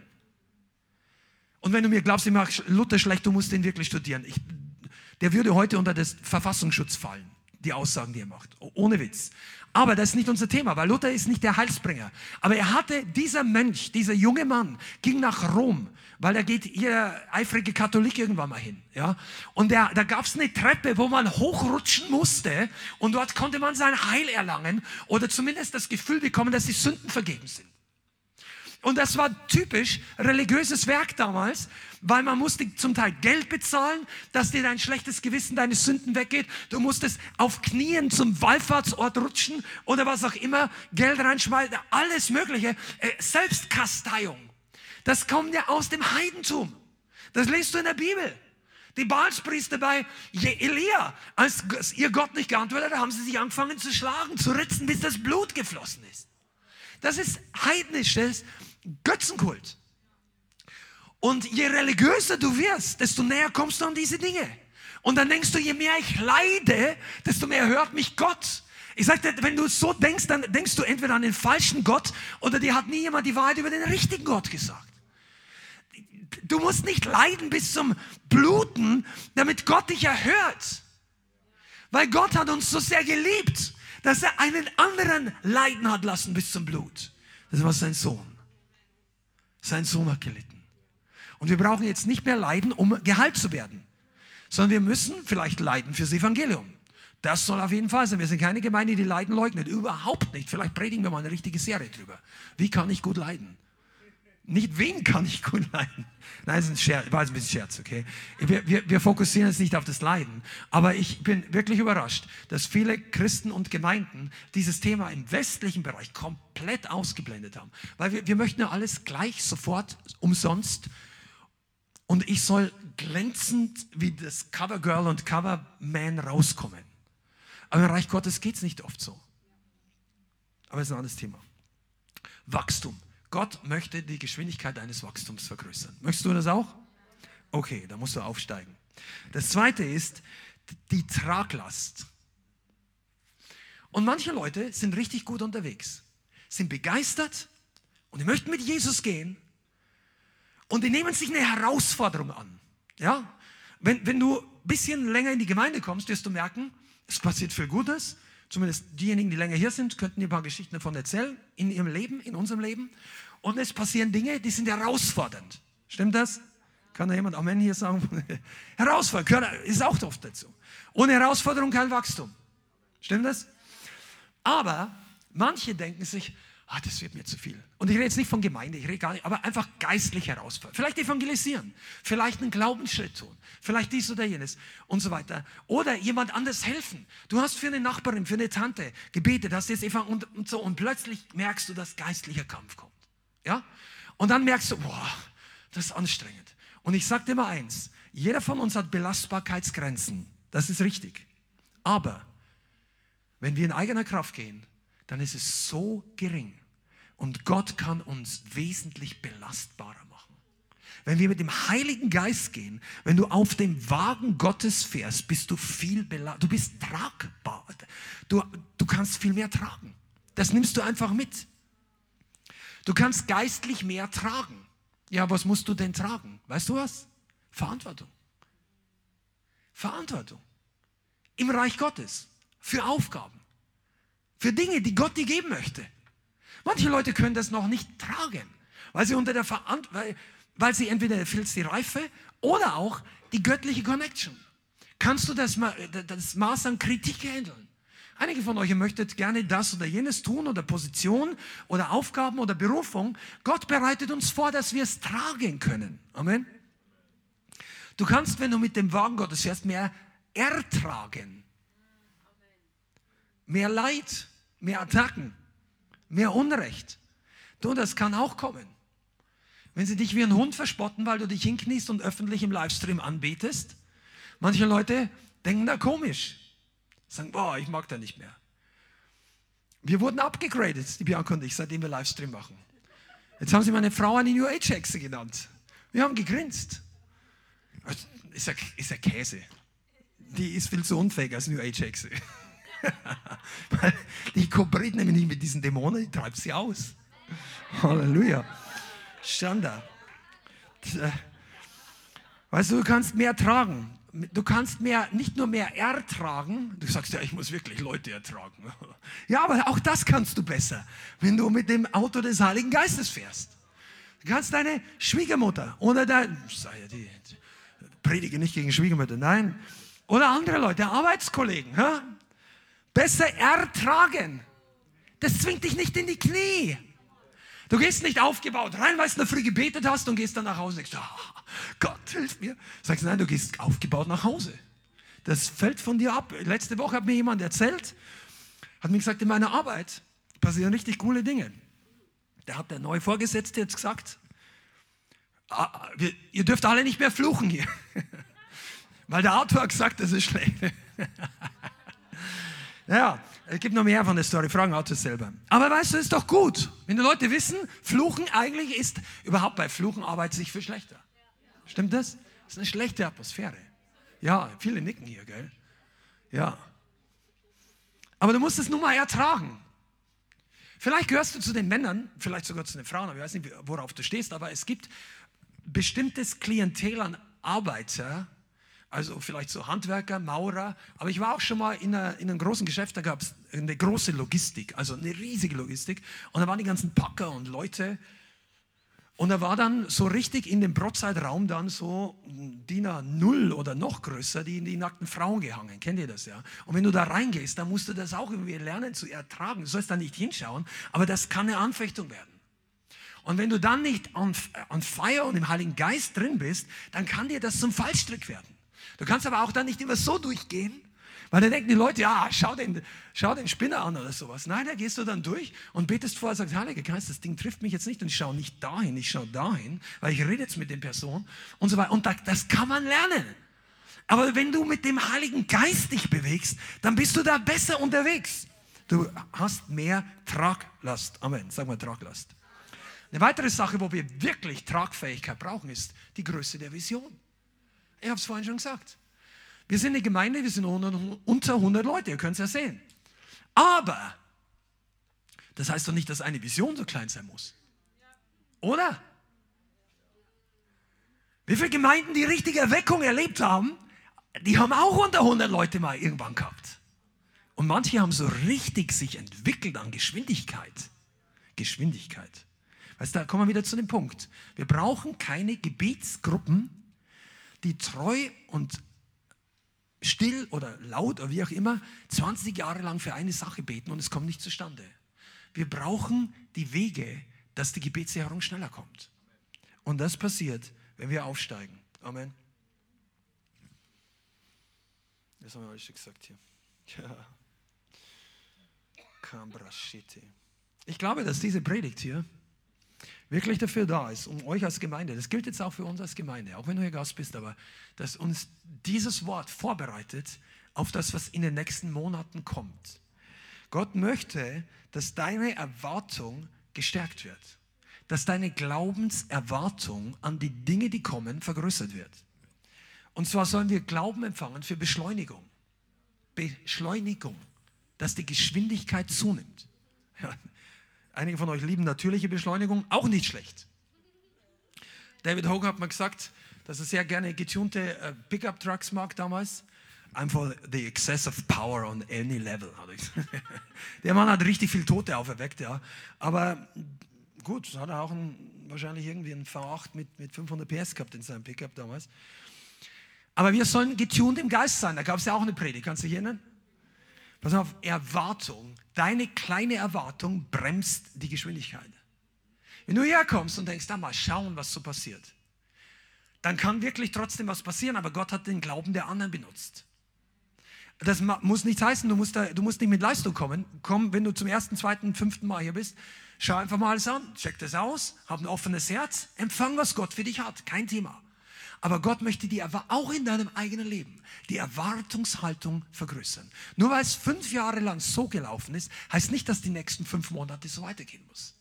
Und wenn du mir glaubst, ich mache Luther schlecht, du musst den wirklich studieren. Ich, der würde heute unter das Verfassungsschutz fallen, die Aussagen, die er macht. Ohne Witz. Aber das ist nicht unser Thema, weil Luther ist nicht der Heilsbringer. Aber er hatte, dieser Mönch, dieser junge Mann, ging nach Rom, weil da geht jeder eifrige Katholik irgendwann mal hin. Ja? Und der, da gab es eine Treppe, wo man hochrutschen musste und dort konnte man sein Heil erlangen oder zumindest das Gefühl bekommen, dass die Sünden vergeben sind. Und das war typisch religiöses Werk damals, weil man musste zum Teil Geld bezahlen, dass dir dein schlechtes Gewissen, deine Sünden weggeht. Du musstest auf Knien zum Wallfahrtsort rutschen oder was auch immer, Geld reinschmeißen, alles Mögliche. Äh, Selbstkasteiung. Das kommt ja aus dem Heidentum. Das liest du in der Bibel. Die Baalspriester bei Elia, als ihr Gott nicht geantwortet hat, haben sie sich angefangen zu schlagen, zu ritzen, bis das Blut geflossen ist. Das ist heidnisches Götzenkult. Und je religiöser du wirst, desto näher kommst du an diese Dinge. Und dann denkst du, je mehr ich leide, desto mehr hört mich Gott. Ich sagte, wenn du so denkst, dann denkst du entweder an den falschen Gott oder dir hat nie jemand die Wahrheit über den richtigen Gott gesagt. Du musst nicht leiden bis zum Bluten, damit Gott dich erhört. Weil Gott hat uns so sehr geliebt, dass er einen anderen leiden hat lassen bis zum Blut. Das war sein Sohn. Sein Sohn hat gelitten. Und wir brauchen jetzt nicht mehr leiden, um geheilt zu werden, sondern wir müssen vielleicht leiden fürs Evangelium. Das soll auf jeden Fall sein. Wir sind keine Gemeinde, die Leiden leugnet. Überhaupt nicht. Vielleicht predigen wir mal eine richtige Serie drüber. Wie kann ich gut leiden? Nicht wen kann ich gut leiden. Nein, das ist ein Scherz, war ein bisschen Scherz, okay? Wir, wir, wir fokussieren jetzt nicht auf das Leiden. Aber ich bin wirklich überrascht, dass viele Christen und Gemeinden dieses Thema im westlichen Bereich komplett ausgeblendet haben. Weil wir, wir möchten ja alles gleich, sofort, umsonst. Und ich soll glänzend wie das Covergirl und Coverman rauskommen. Aber im Reich Gottes geht es nicht oft so. Aber es ist ein anderes Thema. Wachstum. Gott möchte die Geschwindigkeit deines Wachstums vergrößern. Möchtest du das auch? Okay, da musst du aufsteigen. Das zweite ist die Traglast. Und manche Leute sind richtig gut unterwegs, sind begeistert und die möchten mit Jesus gehen und die nehmen sich eine Herausforderung an. Ja? Wenn, wenn du ein bisschen länger in die Gemeinde kommst, wirst du merken, es passiert viel Gutes. Zumindest diejenigen, die länger hier sind, könnten ein paar Geschichten davon erzählen, in ihrem Leben, in unserem Leben. Und es passieren Dinge, die sind herausfordernd. Stimmt das? Kann da jemand Amen hier sagen? Herausfordernd, ist auch oft dazu. Ohne Herausforderung kein Wachstum. Stimmt das? Aber manche denken sich, ah, das wird mir zu viel. Und ich rede jetzt nicht von Gemeinde, ich rede gar nicht, aber einfach geistlich herausfordern. Vielleicht evangelisieren, vielleicht einen Glaubensschritt tun, vielleicht dies oder jenes und so weiter. Oder jemand anders helfen. Du hast für eine Nachbarin, für eine Tante gebetet, hast jetzt und, und so und plötzlich merkst du, dass geistlicher Kampf kommt. Ja? Und dann merkst du, boah, das ist anstrengend. Und ich sage dir mal eins, jeder von uns hat Belastbarkeitsgrenzen. Das ist richtig. Aber wenn wir in eigener Kraft gehen, dann ist es so gering. Und Gott kann uns wesentlich belastbarer machen. Wenn wir mit dem Heiligen Geist gehen, wenn du auf dem Wagen Gottes fährst, bist du viel belastbar. Du bist tragbar. Du, du kannst viel mehr tragen. Das nimmst du einfach mit. Du kannst geistlich mehr tragen. Ja, was musst du denn tragen? Weißt du was? Verantwortung. Verantwortung. Im Reich Gottes. Für Aufgaben. Für Dinge, die Gott dir geben möchte. Manche Leute können das noch nicht tragen, weil sie unter der Verantwortung, weil, weil sie entweder fehlt die Reife oder auch die göttliche Connection. Kannst du das, das Maß an Kritik handeln? Einige von euch möchtet gerne das oder jenes tun oder Position oder Aufgaben oder Berufung. Gott bereitet uns vor, dass wir es tragen können. Amen. Du kannst, wenn du mit dem Wagen Gottes fährst, mehr ertragen mehr Leid, mehr Attacken, mehr Unrecht. Du, das kann auch kommen. Wenn sie dich wie ein Hund verspotten, weil du dich hinkniest und öffentlich im Livestream anbetest. Manche Leute denken da komisch. Sagen, boah, ich mag da nicht mehr. Wir wurden abgegradet, die Bianca und ich, seitdem wir Livestream machen. Jetzt haben sie meine Frau eine New Age Hexe genannt. Wir haben gegrinst. Ist ja, ist ja Käse. Die ist viel zu unfähig als New Age Hexe. Weil die kooperiert nämlich nicht mit diesen Dämonen, die treibt sie aus. Halleluja. Äh, weißt du, du kannst mehr tragen. Du kannst mehr, nicht nur mehr ertragen, du sagst ja, ich muss wirklich Leute ertragen. Ja, aber auch das kannst du besser, wenn du mit dem Auto des Heiligen Geistes fährst. Du kannst deine Schwiegermutter oder dein, predige nicht gegen Schwiegermutter, nein, oder andere Leute, Arbeitskollegen, ja? Besser ertragen. Das zwingt dich nicht in die Knie. Du gehst nicht aufgebaut rein, weil du Früh gebetet hast und gehst dann nach Hause denkst, oh, Gott, hilf mir. Sagst nein, du gehst aufgebaut nach Hause. Das fällt von dir ab. Letzte Woche hat mir jemand erzählt, hat mir gesagt, in meiner Arbeit passieren richtig coole Dinge. Der hat der neue Vorgesetzte jetzt gesagt, ah, ihr dürft alle nicht mehr fluchen hier. Weil der Autor gesagt, das ist schlecht. ja, es gibt noch mehr von der Story, fragen Autos selber. Aber weißt du, ist doch gut, wenn die Leute wissen, Fluchen eigentlich ist, überhaupt bei Fluchen arbeitet sich für schlechter. Stimmt das? Das ist eine schlechte Atmosphäre. Ja, viele nicken hier, gell? Ja. Aber du musst es nun mal ertragen. Vielleicht gehörst du zu den Männern, vielleicht sogar zu den Frauen, ich weiß nicht, worauf du stehst, aber es gibt bestimmtes Klientel an Arbeiter, also vielleicht so Handwerker, Maurer, aber ich war auch schon mal in, einer, in einem großen Geschäft, da gab es eine große Logistik, also eine riesige Logistik und da waren die ganzen Packer und Leute und da war dann so richtig in dem Brotzeitraum dann so DIN Null oder noch größer, die in die nackten Frauen gehangen. Kennt ihr das ja? Und wenn du da reingehst, dann musst du das auch irgendwie lernen zu ertragen. Du sollst da nicht hinschauen, aber das kann eine Anfechtung werden. Und wenn du dann nicht on, on und im Heiligen Geist drin bist, dann kann dir das zum Fallstrick werden. Du kannst aber auch dann nicht immer so durchgehen, weil dann denken die Leute, ja, schau den, schau den Spinner an oder sowas. Nein, da gehst du dann durch und betest vorher, sagst, Heiliger Geist, das Ding trifft mich jetzt nicht und ich schaue nicht dahin, ich schaue dahin, weil ich rede jetzt mit den Personen und so weiter. Und das kann man lernen. Aber wenn du mit dem Heiligen Geist dich bewegst, dann bist du da besser unterwegs. Du hast mehr Traglast. Amen. Sag mal Traglast. Eine weitere Sache, wo wir wirklich Tragfähigkeit brauchen, ist die Größe der Vision. Ich habe es vorhin schon gesagt. Wir sind eine Gemeinde, wir sind unter 100 Leute, ihr könnt es ja sehen. Aber das heißt doch nicht, dass eine Vision so klein sein muss. Oder? Wie viele Gemeinden, die richtige Erweckung erlebt haben, die haben auch unter 100 Leute mal irgendwann gehabt. Und manche haben so richtig sich entwickelt an Geschwindigkeit. Geschwindigkeit. Weißt du, da kommen wir wieder zu dem Punkt. Wir brauchen keine Gebetsgruppen, die treu und still oder laut oder wie auch immer 20 Jahre lang für eine Sache beten und es kommt nicht zustande. Wir brauchen die Wege, dass die Gebetserhörung schneller kommt. Und das passiert, wenn wir aufsteigen. Amen. Das haben wir alles schon gesagt hier. Ja. Ich glaube, dass diese Predigt hier wirklich dafür da ist, um euch als Gemeinde, das gilt jetzt auch für uns als Gemeinde, auch wenn du hier Gast bist, aber dass uns dieses Wort vorbereitet auf das, was in den nächsten Monaten kommt. Gott möchte, dass deine Erwartung gestärkt wird, dass deine Glaubenserwartung an die Dinge, die kommen, vergrößert wird. Und zwar sollen wir Glauben empfangen für Beschleunigung. Beschleunigung, dass die Geschwindigkeit zunimmt. Ja, Einige von euch lieben natürliche Beschleunigung, auch nicht schlecht. David Hogan hat mal gesagt, dass er sehr gerne getunte äh, Pickup-Trucks mag damals. Einfach the excess of power on any level. Der Mann hat richtig viel Tote auferweckt, ja. Aber gut, hat er auch ein, wahrscheinlich irgendwie einen V8 mit, mit 500 PS gehabt in seinem Pickup damals. Aber wir sollen getuned im Geist sein. Da gab es ja auch eine Predigt, kannst du dich erinnern? Pass auf, Erwartung, deine kleine Erwartung bremst die Geschwindigkeit. Wenn du herkommst und denkst, da mal schauen, was so passiert, dann kann wirklich trotzdem was passieren, aber Gott hat den Glauben der anderen benutzt. Das muss nichts heißen, du musst, da, du musst nicht mit Leistung kommen. Komm, wenn du zum ersten, zweiten, fünften Mal hier bist, schau einfach mal alles an, check das aus, hab ein offenes Herz, empfang, was Gott für dich hat, kein Thema. Aber Gott möchte die auch in deinem eigenen Leben die Erwartungshaltung vergrößern. Nur weil es fünf Jahre lang so gelaufen ist, heißt nicht, dass die nächsten fünf Monate so weitergehen muss.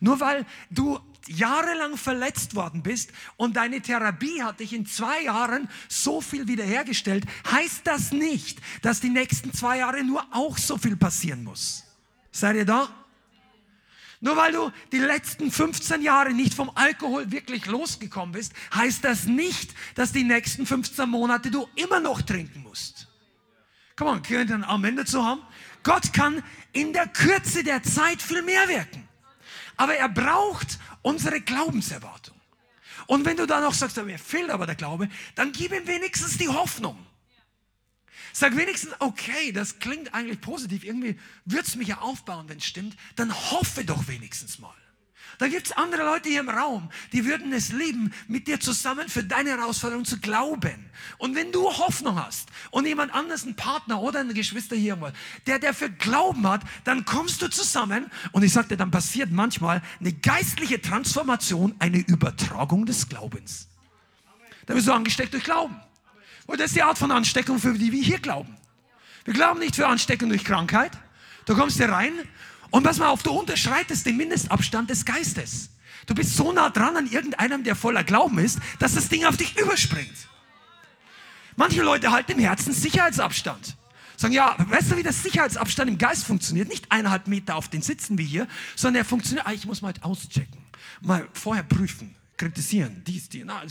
Nur weil du jahrelang verletzt worden bist und deine Therapie hat dich in zwei Jahren so viel wiederhergestellt, heißt das nicht, dass die nächsten zwei Jahre nur auch so viel passieren muss. Seid ihr da? Nur weil du die letzten 15 Jahre nicht vom Alkohol wirklich losgekommen bist, heißt das nicht, dass die nächsten 15 Monate du immer noch trinken musst. Komm on, könnt ihr ein Amen dazu haben? Gott kann in der Kürze der Zeit viel mehr wirken. Aber er braucht unsere Glaubenserwartung. Und wenn du dann noch sagst, mir fehlt aber der Glaube, dann gib ihm wenigstens die Hoffnung. Sag wenigstens, okay, das klingt eigentlich positiv, irgendwie wird es mich ja aufbauen, wenn es stimmt, dann hoffe doch wenigstens mal. Da gibt es andere Leute hier im Raum, die würden es lieben, mit dir zusammen für deine Herausforderung zu glauben. Und wenn du Hoffnung hast und jemand anderes, ein Partner oder eine Geschwister hier irgendwo, der dafür Glauben hat, dann kommst du zusammen und ich sagte, dann passiert manchmal eine geistliche Transformation, eine Übertragung des Glaubens. Da bist du angesteckt durch Glauben. Und das ist die Art von Ansteckung, für die wir hier glauben. Wir glauben nicht für Ansteckung durch Krankheit. Du kommst hier rein und pass mal auf, du unterschreitest den Mindestabstand des Geistes. Du bist so nah dran an irgendeinem, der voller Glauben ist, dass das Ding auf dich überspringt. Manche Leute halten im Herzen Sicherheitsabstand. Sagen, ja, weißt du, wie das Sicherheitsabstand im Geist funktioniert? Nicht eineinhalb Meter auf den Sitzen wie hier, sondern er funktioniert, ah, ich muss mal auschecken, mal vorher prüfen, kritisieren, dies, die, na,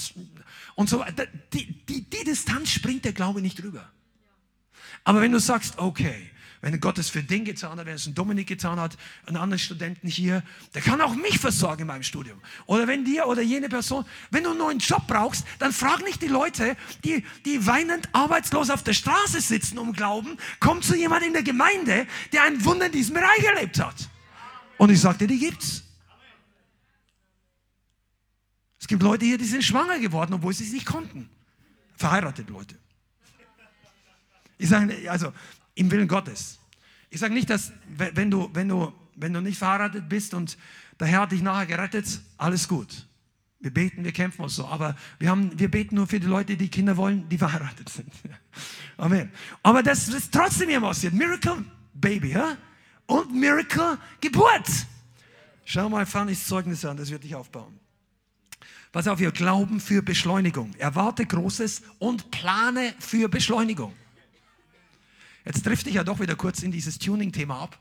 und so weiter. Die, die, die Distanz springt der Glaube nicht drüber. Aber wenn du sagst, okay, wenn Gott es für den getan hat, wenn es ein Dominik getan hat, einen anderen Studenten hier, der kann auch mich versorgen in meinem Studium. Oder wenn dir oder jene Person, wenn du einen neuen Job brauchst, dann frag nicht die Leute, die, die weinend arbeitslos auf der Straße sitzen um Glauben, komm zu jemandem in der Gemeinde, der ein Wunder in diesem Bereich erlebt hat. Und ich sagte, die gibt's. Es gibt Leute hier, die sind schwanger geworden, obwohl sie es nicht konnten. Verheiratete Leute. Ich sage, also im Willen Gottes. Ich sage nicht, dass wenn du, wenn, du, wenn du nicht verheiratet bist und der Herr hat dich nachher gerettet, alles gut. Wir beten, wir kämpfen uns so, aber wir, haben, wir beten nur für die Leute, die Kinder wollen, die verheiratet sind. Amen. Aber das ist trotzdem immer passiert. Miracle Baby, ja? Und Miracle Geburt. Schau mal Fannys Zeugnis an, das wird dich aufbauen. Pass auf, wir glauben für Beschleunigung. Erwarte Großes und plane für Beschleunigung. Jetzt trifft dich ja doch wieder kurz in dieses Tuning-Thema ab.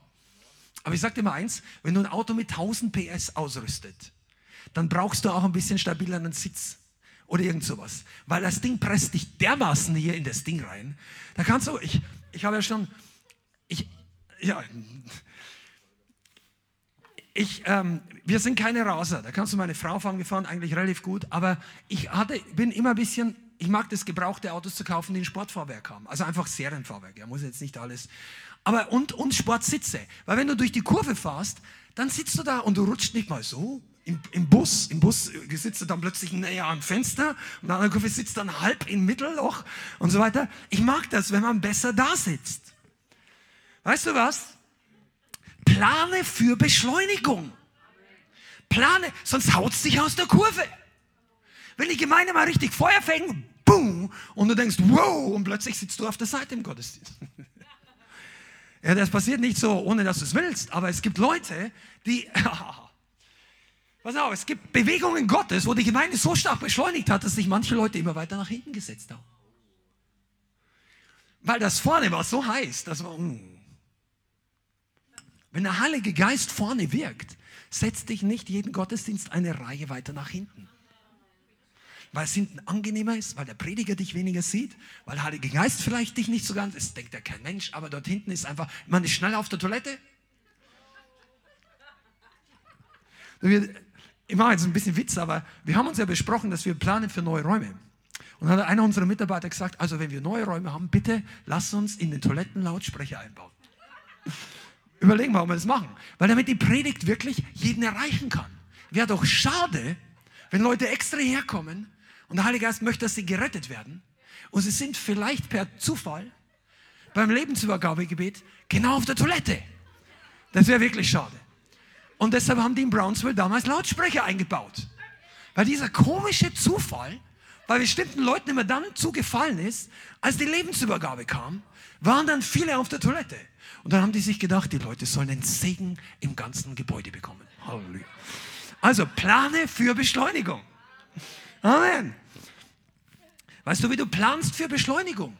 Aber ich sage dir mal eins, wenn du ein Auto mit 1000 PS ausrüstet, dann brauchst du auch ein bisschen stabileren Sitz oder irgend sowas. Weil das Ding presst dich dermaßen hier in das Ding rein. Da kannst du, ich, ich habe ja schon, ich, ja, ich, ähm, wir sind keine Raser. Da kannst du meine Frau fahren, wir fahren eigentlich relativ gut. Aber ich hatte, bin immer ein bisschen ich mag das, gebrauchte Autos zu kaufen, die ein Sportfahrwerk haben. Also einfach Serienfahrwerk. Ja, muss jetzt nicht alles. Aber und, und Sportsitze. Weil wenn du durch die Kurve fährst, dann sitzt du da und du rutscht nicht mal so. Im, im Bus, im Bus sitzt du dann plötzlich näher am Fenster und in der Kurve sitzt dann halb im Mittelloch und so weiter. Ich mag das, wenn man besser da sitzt. Weißt du was? Plane für Beschleunigung. Plane, sonst haut es dich aus der Kurve. Wenn die Gemeinde mal richtig Feuer fängt, boom, und du denkst, wow, und plötzlich sitzt du auf der Seite im Gottesdienst. ja, das passiert nicht so, ohne dass du es willst, aber es gibt Leute, die, pass auf, es gibt Bewegungen Gottes, wo die Gemeinde so stark beschleunigt hat, dass sich manche Leute immer weiter nach hinten gesetzt haben. Weil das vorne war so heiß, dass man, mm. Wenn der Heilige Geist vorne wirkt, setzt dich nicht jeden Gottesdienst eine Reihe weiter nach hinten weil es hinten angenehmer ist, weil der Prediger dich weniger sieht, weil der Heilige Geist vielleicht dich nicht so ganz, das denkt ja kein Mensch, aber dort hinten ist einfach, man ist schnell auf der Toilette. Ich mache jetzt ein bisschen Witz, aber wir haben uns ja besprochen, dass wir planen für neue Räume. Und dann hat einer unserer Mitarbeiter gesagt, also wenn wir neue Räume haben, bitte lass uns in den Toiletten Lautsprecher einbauen. Überlegen ob wir das machen. Weil damit die Predigt wirklich jeden erreichen kann. Wäre doch schade, wenn Leute extra herkommen und der Heilige Geist möchte, dass sie gerettet werden. Und sie sind vielleicht per Zufall beim Lebensübergabegebet genau auf der Toilette. Das wäre wirklich schade. Und deshalb haben die in Brownsville damals Lautsprecher eingebaut. Weil dieser komische Zufall Weil bestimmten Leuten immer dann zugefallen ist, als die Lebensübergabe kam, waren dann viele auf der Toilette. Und dann haben die sich gedacht, die Leute sollen einen Segen im ganzen Gebäude bekommen. Halleluja. Also plane für Beschleunigung. Amen. Weißt du, wie du planst für Beschleunigung?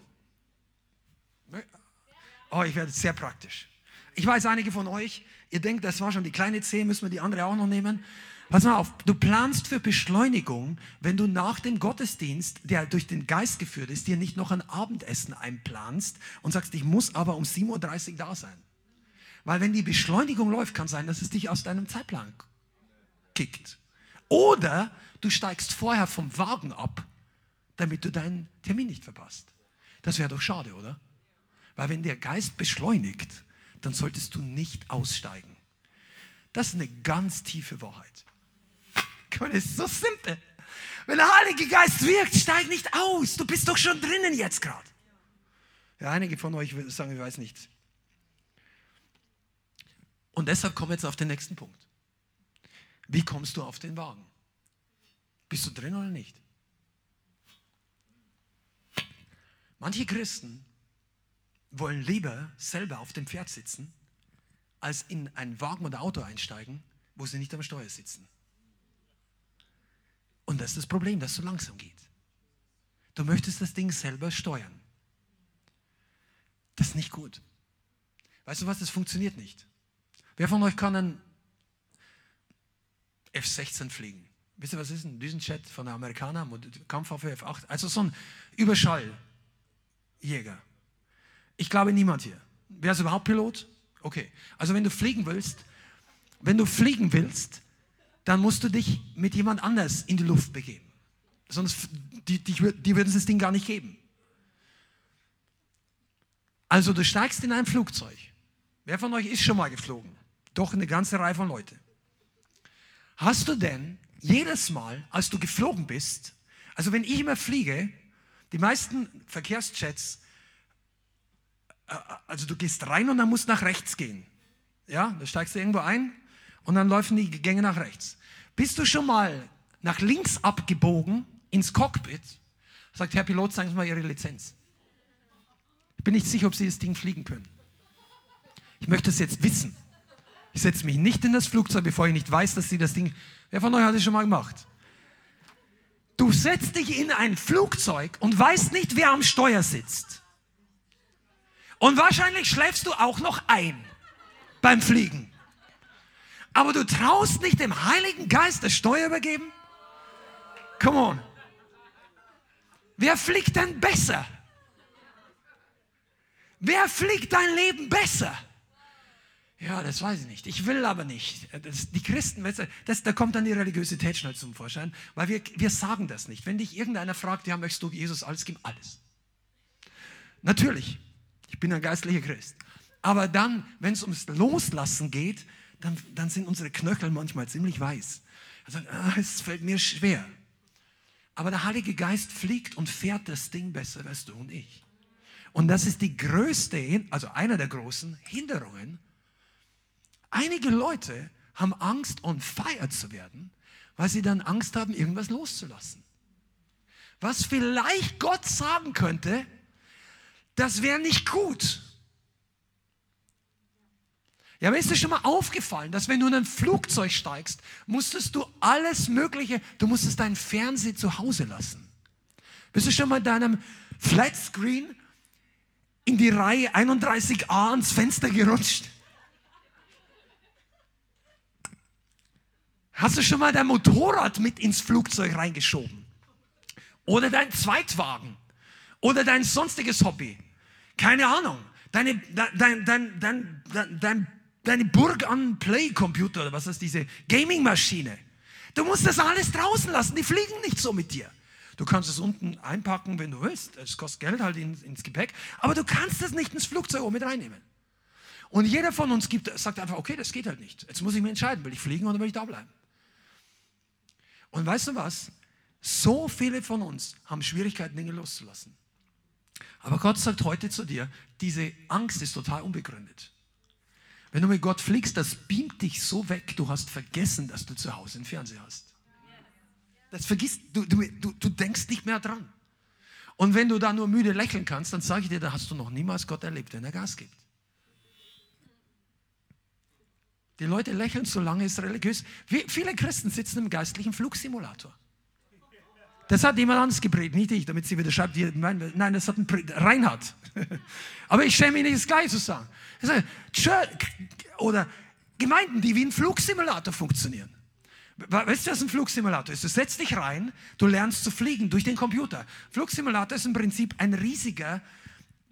Oh, ich werde sehr praktisch. Ich weiß, einige von euch, ihr denkt, das war schon die kleine C, müssen wir die andere auch noch nehmen. Pass mal auf, du planst für Beschleunigung, wenn du nach dem Gottesdienst, der durch den Geist geführt ist, dir nicht noch ein Abendessen einplanst und sagst, ich muss aber um 7.30 Uhr da sein. Weil wenn die Beschleunigung läuft, kann sein, dass es dich aus deinem Zeitplan kickt. Oder du steigst vorher vom Wagen ab, damit du deinen Termin nicht verpasst. Das wäre doch schade, oder? Weil wenn der Geist beschleunigt, dann solltest du nicht aussteigen. Das ist eine ganz tiefe Wahrheit. Das ist so simpel. Wenn der Heilige Geist wirkt, steig nicht aus. Du bist doch schon drinnen jetzt gerade. Ja, einige von euch sagen, ich weiß nicht. Und deshalb kommen wir jetzt auf den nächsten Punkt. Wie kommst du auf den Wagen? Bist du drin oder nicht? Manche Christen wollen lieber selber auf dem Pferd sitzen, als in einen Wagen oder Auto einsteigen, wo sie nicht am Steuer sitzen. Und das ist das Problem, dass es so langsam geht. Du möchtest das Ding selber steuern. Das ist nicht gut. Weißt du was, das funktioniert nicht. Wer von euch kann einen F-16 fliegen? Wisst ihr, was ist ein Düsenjet von den Amerikanern? Kampfwaffe F-8? Also so ein Überschalljäger. Ich glaube niemand hier. Wer ist überhaupt Pilot? Okay. Also wenn du fliegen willst, wenn du fliegen willst, dann musst du dich mit jemand anders in die Luft begeben. Sonst, die, die, die würden das Ding gar nicht geben. Also du steigst in ein Flugzeug. Wer von euch ist schon mal geflogen? Doch eine ganze Reihe von Leute. Hast du denn jedes Mal, als du geflogen bist, also wenn ich immer fliege, die meisten Verkehrsjets, äh, also du gehst rein und dann musst nach rechts gehen. Ja, da steigst du irgendwo ein und dann laufen die Gänge nach rechts. Bist du schon mal nach links abgebogen ins Cockpit? Sagt Herr Pilot, sagen Sie mal Ihre Lizenz. Ich bin nicht sicher, ob Sie das Ding fliegen können. Ich möchte es jetzt wissen. Ich setze mich nicht in das Flugzeug, bevor ich nicht weiß, dass Sie das Ding. Wer von euch hat das schon mal gemacht? Du setzt dich in ein Flugzeug und weißt nicht, wer am Steuer sitzt. Und wahrscheinlich schläfst du auch noch ein beim Fliegen. Aber du traust nicht dem Heiligen Geist das Steuer übergeben? Come on. Wer fliegt denn besser? Wer fliegt dein Leben besser? Ja, das weiß ich nicht. Ich will aber nicht. Das, die Christen, das, da kommt dann die Religiosität schnell zum Vorschein, weil wir, wir sagen das nicht. Wenn dich irgendeiner fragt, ja, möchtest du Jesus alles geben? Alles. Natürlich. Ich bin ein geistlicher Christ. Aber dann, wenn es ums Loslassen geht, dann, dann sind unsere Knöchel manchmal ziemlich weiß. Sagt, ah, es fällt mir schwer. Aber der Heilige Geist fliegt und fährt das Ding besser als du und ich. Und das ist die größte, also einer der großen Hinderungen, Einige Leute haben Angst, on fire zu werden, weil sie dann Angst haben, irgendwas loszulassen. Was vielleicht Gott sagen könnte, das wäre nicht gut. Ja, mir ist es schon mal aufgefallen, dass wenn du in ein Flugzeug steigst, musstest du alles Mögliche, du musstest deinen Fernseher zu Hause lassen. Bist du schon mal in deinem Flatscreen in die Reihe 31a ans Fenster gerutscht? Hast du schon mal dein Motorrad mit ins Flugzeug reingeschoben? Oder dein Zweitwagen? Oder dein sonstiges Hobby? Keine Ahnung. Deine, dein, dein, dein, dein, deine Burg an Play-Computer oder was ist diese Gaming-Maschine? Du musst das alles draußen lassen. Die fliegen nicht so mit dir. Du kannst es unten einpacken, wenn du willst. Es kostet Geld halt ins, ins Gepäck. Aber du kannst es nicht ins Flugzeug mit reinnehmen. Und jeder von uns gibt, sagt einfach, okay, das geht halt nicht. Jetzt muss ich mir entscheiden, will ich fliegen oder will ich da bleiben? Und weißt du was? So viele von uns haben Schwierigkeiten, Dinge loszulassen. Aber Gott sagt heute zu dir, diese Angst ist total unbegründet. Wenn du mit Gott fliegst, das beamt dich so weg, du hast vergessen, dass du zu Hause einen Fernseher hast. Das vergisst, du, du, du, du denkst nicht mehr dran. Und wenn du da nur müde lächeln kannst, dann sage ich dir, da hast du noch niemals Gott erlebt, wenn er Gas gibt. Die Leute lächeln, solange es religiös. Wie viele Christen sitzen im geistlichen Flugsimulator. Das hat jemand anderes geprägt, nicht ich, damit sie wieder schreibt, nein, das hat ein Reinhard. Aber ich schäme mich nicht, das Gleiche zu sagen. Oder Gemeinden, die wie ein Flugsimulator funktionieren. Weißt du, was ein Flugsimulator ist? Du setzt dich rein, du lernst zu fliegen durch den Computer. Flugsimulator ist im Prinzip ein riesiger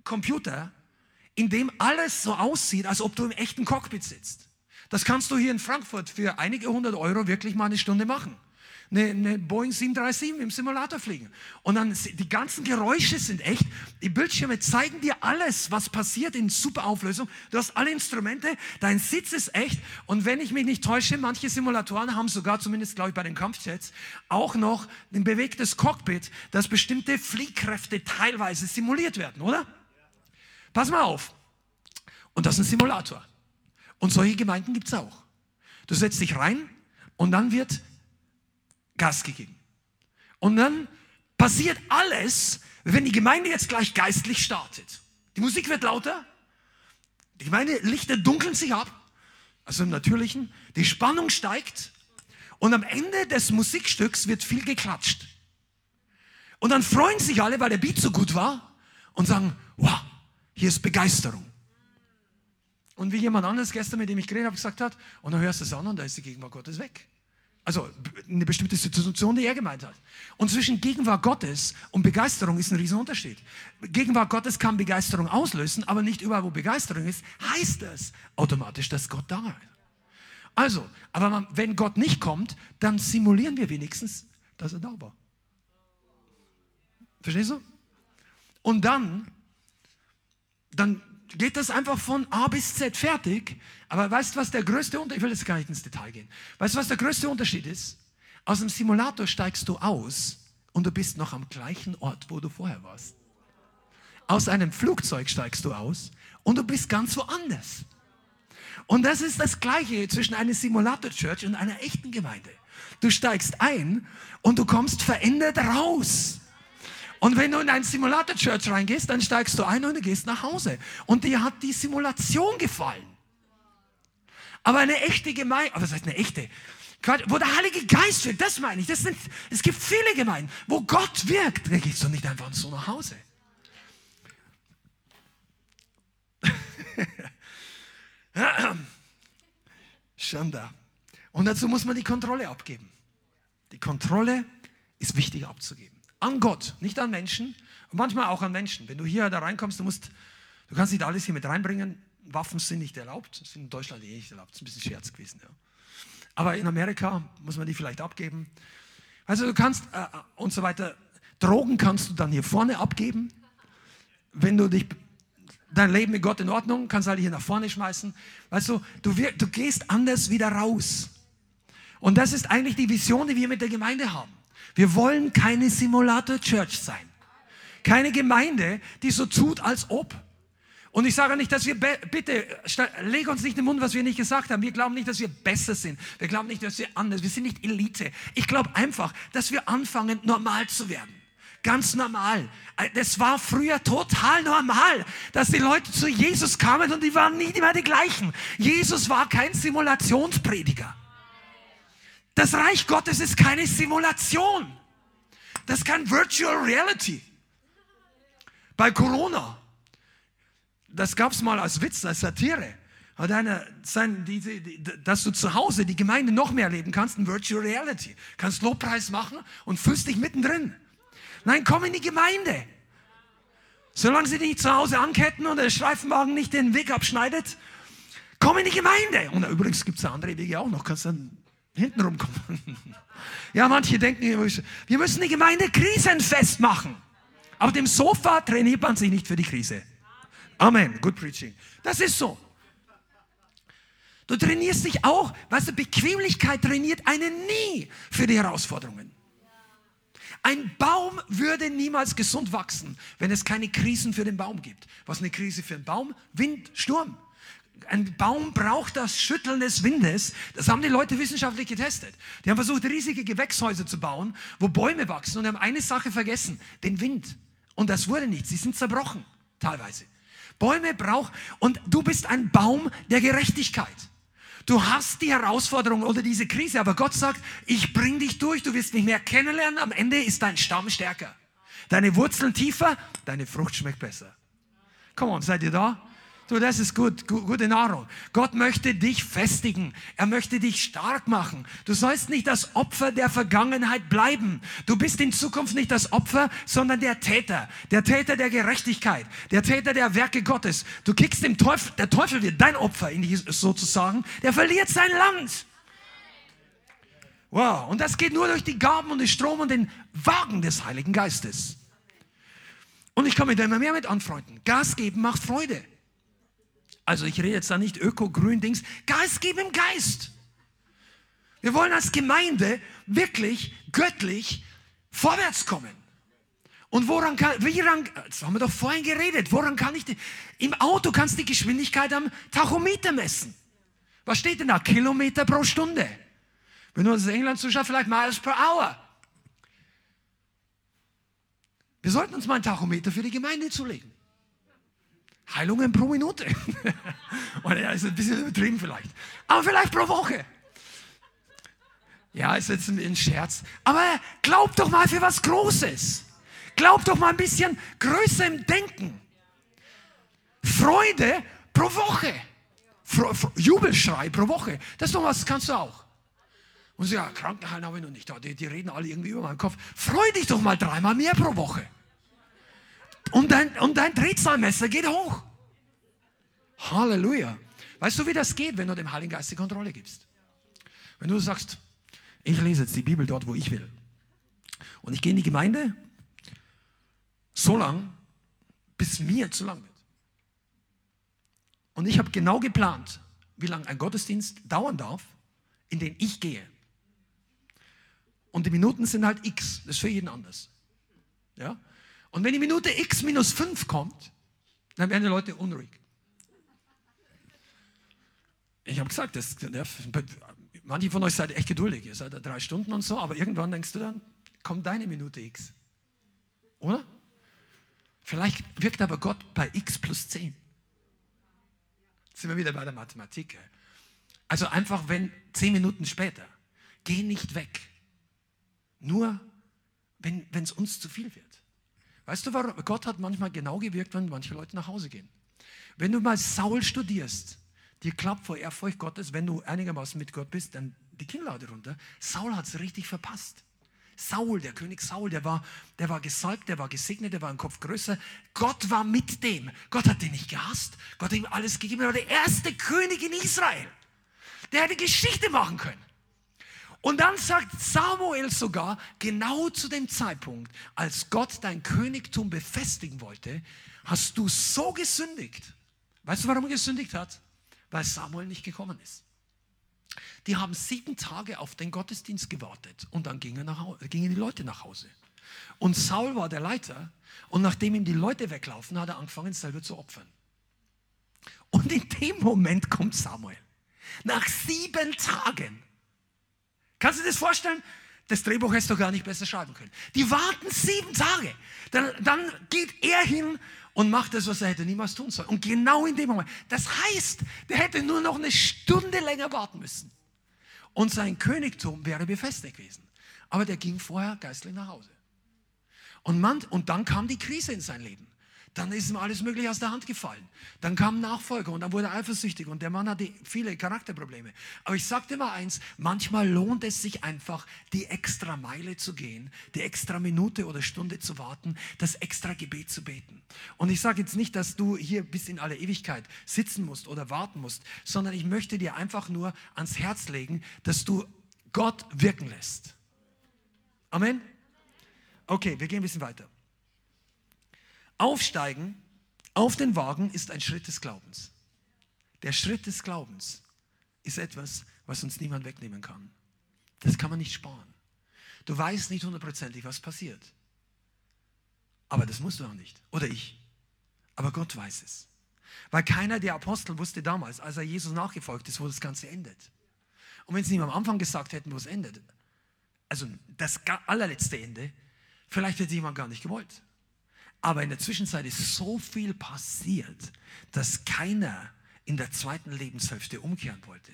Computer, in dem alles so aussieht, als ob du im echten Cockpit sitzt. Das kannst du hier in Frankfurt für einige hundert Euro wirklich mal eine Stunde machen eine, eine Boeing 737 im Simulator fliegen. Und dann die ganzen Geräusche sind echt. Die Bildschirme zeigen dir alles, was passiert in super Auflösung. Du hast alle Instrumente, dein Sitz ist echt. Und wenn ich mich nicht täusche, manche Simulatoren haben sogar, zumindest glaube ich bei den Kampfjets, auch noch ein bewegtes Cockpit, dass bestimmte Fliehkräfte teilweise simuliert werden, oder? Pass mal auf. Und das ist ein Simulator. Und solche Gemeinden gibt es auch. Du setzt dich rein und dann wird Gas gegeben. Und dann passiert alles, wenn die Gemeinde jetzt gleich geistlich startet. Die Musik wird lauter, die Gemeinde Lichter dunkeln sich ab, also im Natürlichen, die Spannung steigt und am Ende des Musikstücks wird viel geklatscht. Und dann freuen sich alle, weil der Beat so gut war und sagen, wow, hier ist Begeisterung. Und wie jemand anderes gestern, mit dem ich geredet habe, gesagt hat, und dann hörst du es an und da ist die Gegenwart Gottes weg. Also eine bestimmte Situation, die er gemeint hat. Und zwischen Gegenwart Gottes und Begeisterung ist ein Riesenunterschied. Gegenwart Gottes kann Begeisterung auslösen, aber nicht überall, wo Begeisterung ist, heißt es automatisch, dass Gott da ist. Also, aber man, wenn Gott nicht kommt, dann simulieren wir wenigstens, dass er da war. Verstehst du? Und dann, dann geht das einfach von A bis Z fertig. Aber weißt du, was der größte Unterschied, ich will jetzt gar nicht ins Detail gehen. Weißt du, was der größte Unterschied ist? Aus dem Simulator steigst du aus und du bist noch am gleichen Ort, wo du vorher warst. Aus einem Flugzeug steigst du aus und du bist ganz woanders. Und das ist das Gleiche zwischen einer Simulator-Church und einer echten Gemeinde. Du steigst ein und du kommst verändert raus. Und wenn du in ein Simulator Church reingehst, dann steigst du ein und gehst nach Hause. Und dir hat die Simulation gefallen. Aber eine echte Gemeinde, was heißt eine echte? Wo der Heilige Geist wirkt, das meine ich. Das sind, es gibt viele Gemeinden, wo Gott wirkt. Da gehst du nicht einfach so nach Hause. Schanda. Und dazu muss man die Kontrolle abgeben. Die Kontrolle ist wichtig abzugeben. An Gott, nicht an Menschen. Und manchmal auch an Menschen. Wenn du hier da reinkommst, du musst, du kannst nicht alles hier mit reinbringen. Waffen sind nicht erlaubt, sind in Deutschland eh nicht erlaubt. Das ist ein bisschen Scherz gewesen. Ja. Aber in Amerika muss man die vielleicht abgeben. Also du kannst äh, äh, und so weiter. Drogen kannst du dann hier vorne abgeben. Wenn du dich dein Leben mit Gott in Ordnung, kannst du halt hier nach vorne schmeißen. Weißt du, du, du gehst anders wieder raus. Und das ist eigentlich die Vision, die wir mit der Gemeinde haben. Wir wollen keine Simulator-Church sein. Keine Gemeinde, die so tut, als ob. Und ich sage nicht, dass wir, bitte, leg uns nicht im Mund, was wir nicht gesagt haben. Wir glauben nicht, dass wir besser sind. Wir glauben nicht, dass wir anders, wir sind nicht Elite. Ich glaube einfach, dass wir anfangen, normal zu werden. Ganz normal. Das war früher total normal, dass die Leute zu Jesus kamen und die waren nie immer die gleichen. Jesus war kein Simulationsprediger. Das Reich Gottes ist keine Simulation. Das ist kein Virtual Reality. Bei Corona, das gab es mal als Witz, als Satire, hat einer sein, die, die, dass du zu Hause die Gemeinde noch mehr erleben kannst, ein Virtual Reality. Kannst Lobpreis machen und fühlst dich mittendrin. Nein, komm in die Gemeinde. Solange sie dich zu Hause anketten und der Streifenwagen nicht den Weg abschneidet, komm in die Gemeinde. Und übrigens gibt es andere Wege auch noch. Kannst dann hinten rumkommen. Ja, manche denken, wir müssen die Gemeinde krisenfest machen. Auf dem Sofa trainiert man sich nicht für die Krise. Amen. Good preaching. Das ist so. Du trainierst dich auch, weißt du, Bequemlichkeit trainiert einen nie für die Herausforderungen. Ein Baum würde niemals gesund wachsen, wenn es keine Krisen für den Baum gibt. Was eine Krise für einen Baum? Wind, Sturm. Ein Baum braucht das Schütteln des Windes. Das haben die Leute wissenschaftlich getestet. Die haben versucht, riesige Gewächshäuser zu bauen, wo Bäume wachsen und haben eine Sache vergessen, den Wind. Und das wurde nicht. Sie sind zerbrochen, teilweise. Bäume braucht, und du bist ein Baum der Gerechtigkeit. Du hast die Herausforderung oder diese Krise, aber Gott sagt, ich bring dich durch, du wirst mich mehr kennenlernen, am Ende ist dein Stamm stärker. Deine Wurzeln tiefer, deine Frucht schmeckt besser. Come on, seid ihr da? Du, das ist gut, gute Nahrung. Gott möchte dich festigen. Er möchte dich stark machen. Du sollst nicht das Opfer der Vergangenheit bleiben. Du bist in Zukunft nicht das Opfer, sondern der Täter. Der Täter der Gerechtigkeit. Der Täter der Werke Gottes. Du kickst dem Teufel, der Teufel wird dein Opfer in die, sozusagen. Der verliert sein Land. Wow. Und das geht nur durch die Gaben und den Strom und den Wagen des Heiligen Geistes. Und ich kann mich da immer mehr mit anfreunden. Gas geben macht Freude. Also ich rede jetzt da nicht Öko-Grün-Dings. Geist geben im Geist. Wir wollen als Gemeinde wirklich göttlich vorwärts kommen. Und woran kann, wie ran, das haben wir doch vorhin geredet, woran kann ich, die, im Auto kannst du die Geschwindigkeit am Tachometer messen. Was steht denn da? Kilometer pro Stunde. Wenn du aus England zuschaust, vielleicht Miles per Hour. Wir sollten uns mal ein Tachometer für die Gemeinde zulegen. Heilungen pro Minute. Oder ja, ist ein bisschen übertrieben vielleicht. Aber vielleicht pro Woche. Ja, ist jetzt ein Scherz. Aber glaub doch mal für was Großes. Glaub doch mal ein bisschen größer im Denken. Freude pro Woche. Fro Jubelschrei pro Woche. Das ist doch was, kannst du auch. Und so, ja, Krankenhallen habe ich noch nicht. Die, die reden alle irgendwie über meinen Kopf. Freu dich doch mal dreimal mehr pro Woche. Und dein, und dein Drehzahlmesser geht hoch. Halleluja. Weißt du, wie das geht, wenn du dem Heiligen Geist die Kontrolle gibst? Wenn du sagst, ich lese jetzt die Bibel dort, wo ich will. Und ich gehe in die Gemeinde so lang, bis mir zu lang wird. Und ich habe genau geplant, wie lange ein Gottesdienst dauern darf, in den ich gehe. Und die Minuten sind halt x, das ist für jeden anders. Ja? Und wenn die Minute x minus 5 kommt, dann werden die Leute unruhig. Ich habe gesagt, das, manche von euch seid echt geduldig, ihr seid da drei Stunden und so, aber irgendwann denkst du dann, kommt deine Minute x. Oder? Vielleicht wirkt aber Gott bei x plus 10. Jetzt sind wir wieder bei der Mathematik. Also einfach, wenn zehn Minuten später, geh nicht weg. Nur, wenn es uns zu viel wird. Weißt du, warum? Gott hat manchmal genau gewirkt, wenn manche Leute nach Hause gehen. Wenn du mal Saul studierst, dir klappt vor Ehrfurcht Gottes, wenn du einigermaßen mit Gott bist, dann die Kinnlade runter. Saul hat es richtig verpasst. Saul, der König Saul, der war, der war gesalbt, der war gesegnet, der war ein Kopf größer. Gott war mit dem. Gott hat den nicht gehasst. Gott hat ihm alles gegeben. Er war der erste König in Israel. Der hätte Geschichte machen können. Und dann sagt Samuel sogar, genau zu dem Zeitpunkt, als Gott dein Königtum befestigen wollte, hast du so gesündigt. Weißt du, warum er gesündigt hat? Weil Samuel nicht gekommen ist. Die haben sieben Tage auf den Gottesdienst gewartet und dann gingen, nach, gingen die Leute nach Hause. Und Saul war der Leiter und nachdem ihm die Leute weglaufen, hat er angefangen, selber zu opfern. Und in dem Moment kommt Samuel. Nach sieben Tagen Kannst du dir das vorstellen? Das Drehbuch hättest du gar nicht besser schreiben können. Die warten sieben Tage. Dann, dann geht er hin und macht das, was er hätte niemals tun sollen. Und genau in dem Moment. Das heißt, der hätte nur noch eine Stunde länger warten müssen. Und sein Königtum wäre befestigt gewesen. Aber der ging vorher geistlich nach Hause. Und, man, und dann kam die Krise in sein Leben dann ist ihm alles mögliche aus der Hand gefallen. Dann kam Nachfolger und dann wurde er eifersüchtig und der Mann hatte viele Charakterprobleme. Aber ich sagte mal eins, manchmal lohnt es sich einfach, die extra Meile zu gehen, die extra Minute oder Stunde zu warten, das extra Gebet zu beten. Und ich sage jetzt nicht, dass du hier bis in alle Ewigkeit sitzen musst oder warten musst, sondern ich möchte dir einfach nur ans Herz legen, dass du Gott wirken lässt. Amen? Okay, wir gehen ein bisschen weiter. Aufsteigen auf den Wagen ist ein Schritt des Glaubens. Der Schritt des Glaubens ist etwas, was uns niemand wegnehmen kann. Das kann man nicht sparen. Du weißt nicht hundertprozentig, was passiert. Aber das musst du auch nicht. Oder ich. Aber Gott weiß es. Weil keiner der Apostel wusste damals, als er Jesus nachgefolgt ist, wo das Ganze endet. Und wenn sie ihm am Anfang gesagt hätten, wo es endet, also das allerletzte Ende, vielleicht hätte jemand gar nicht gewollt. Aber in der Zwischenzeit ist so viel passiert, dass keiner in der zweiten Lebenshälfte umkehren wollte.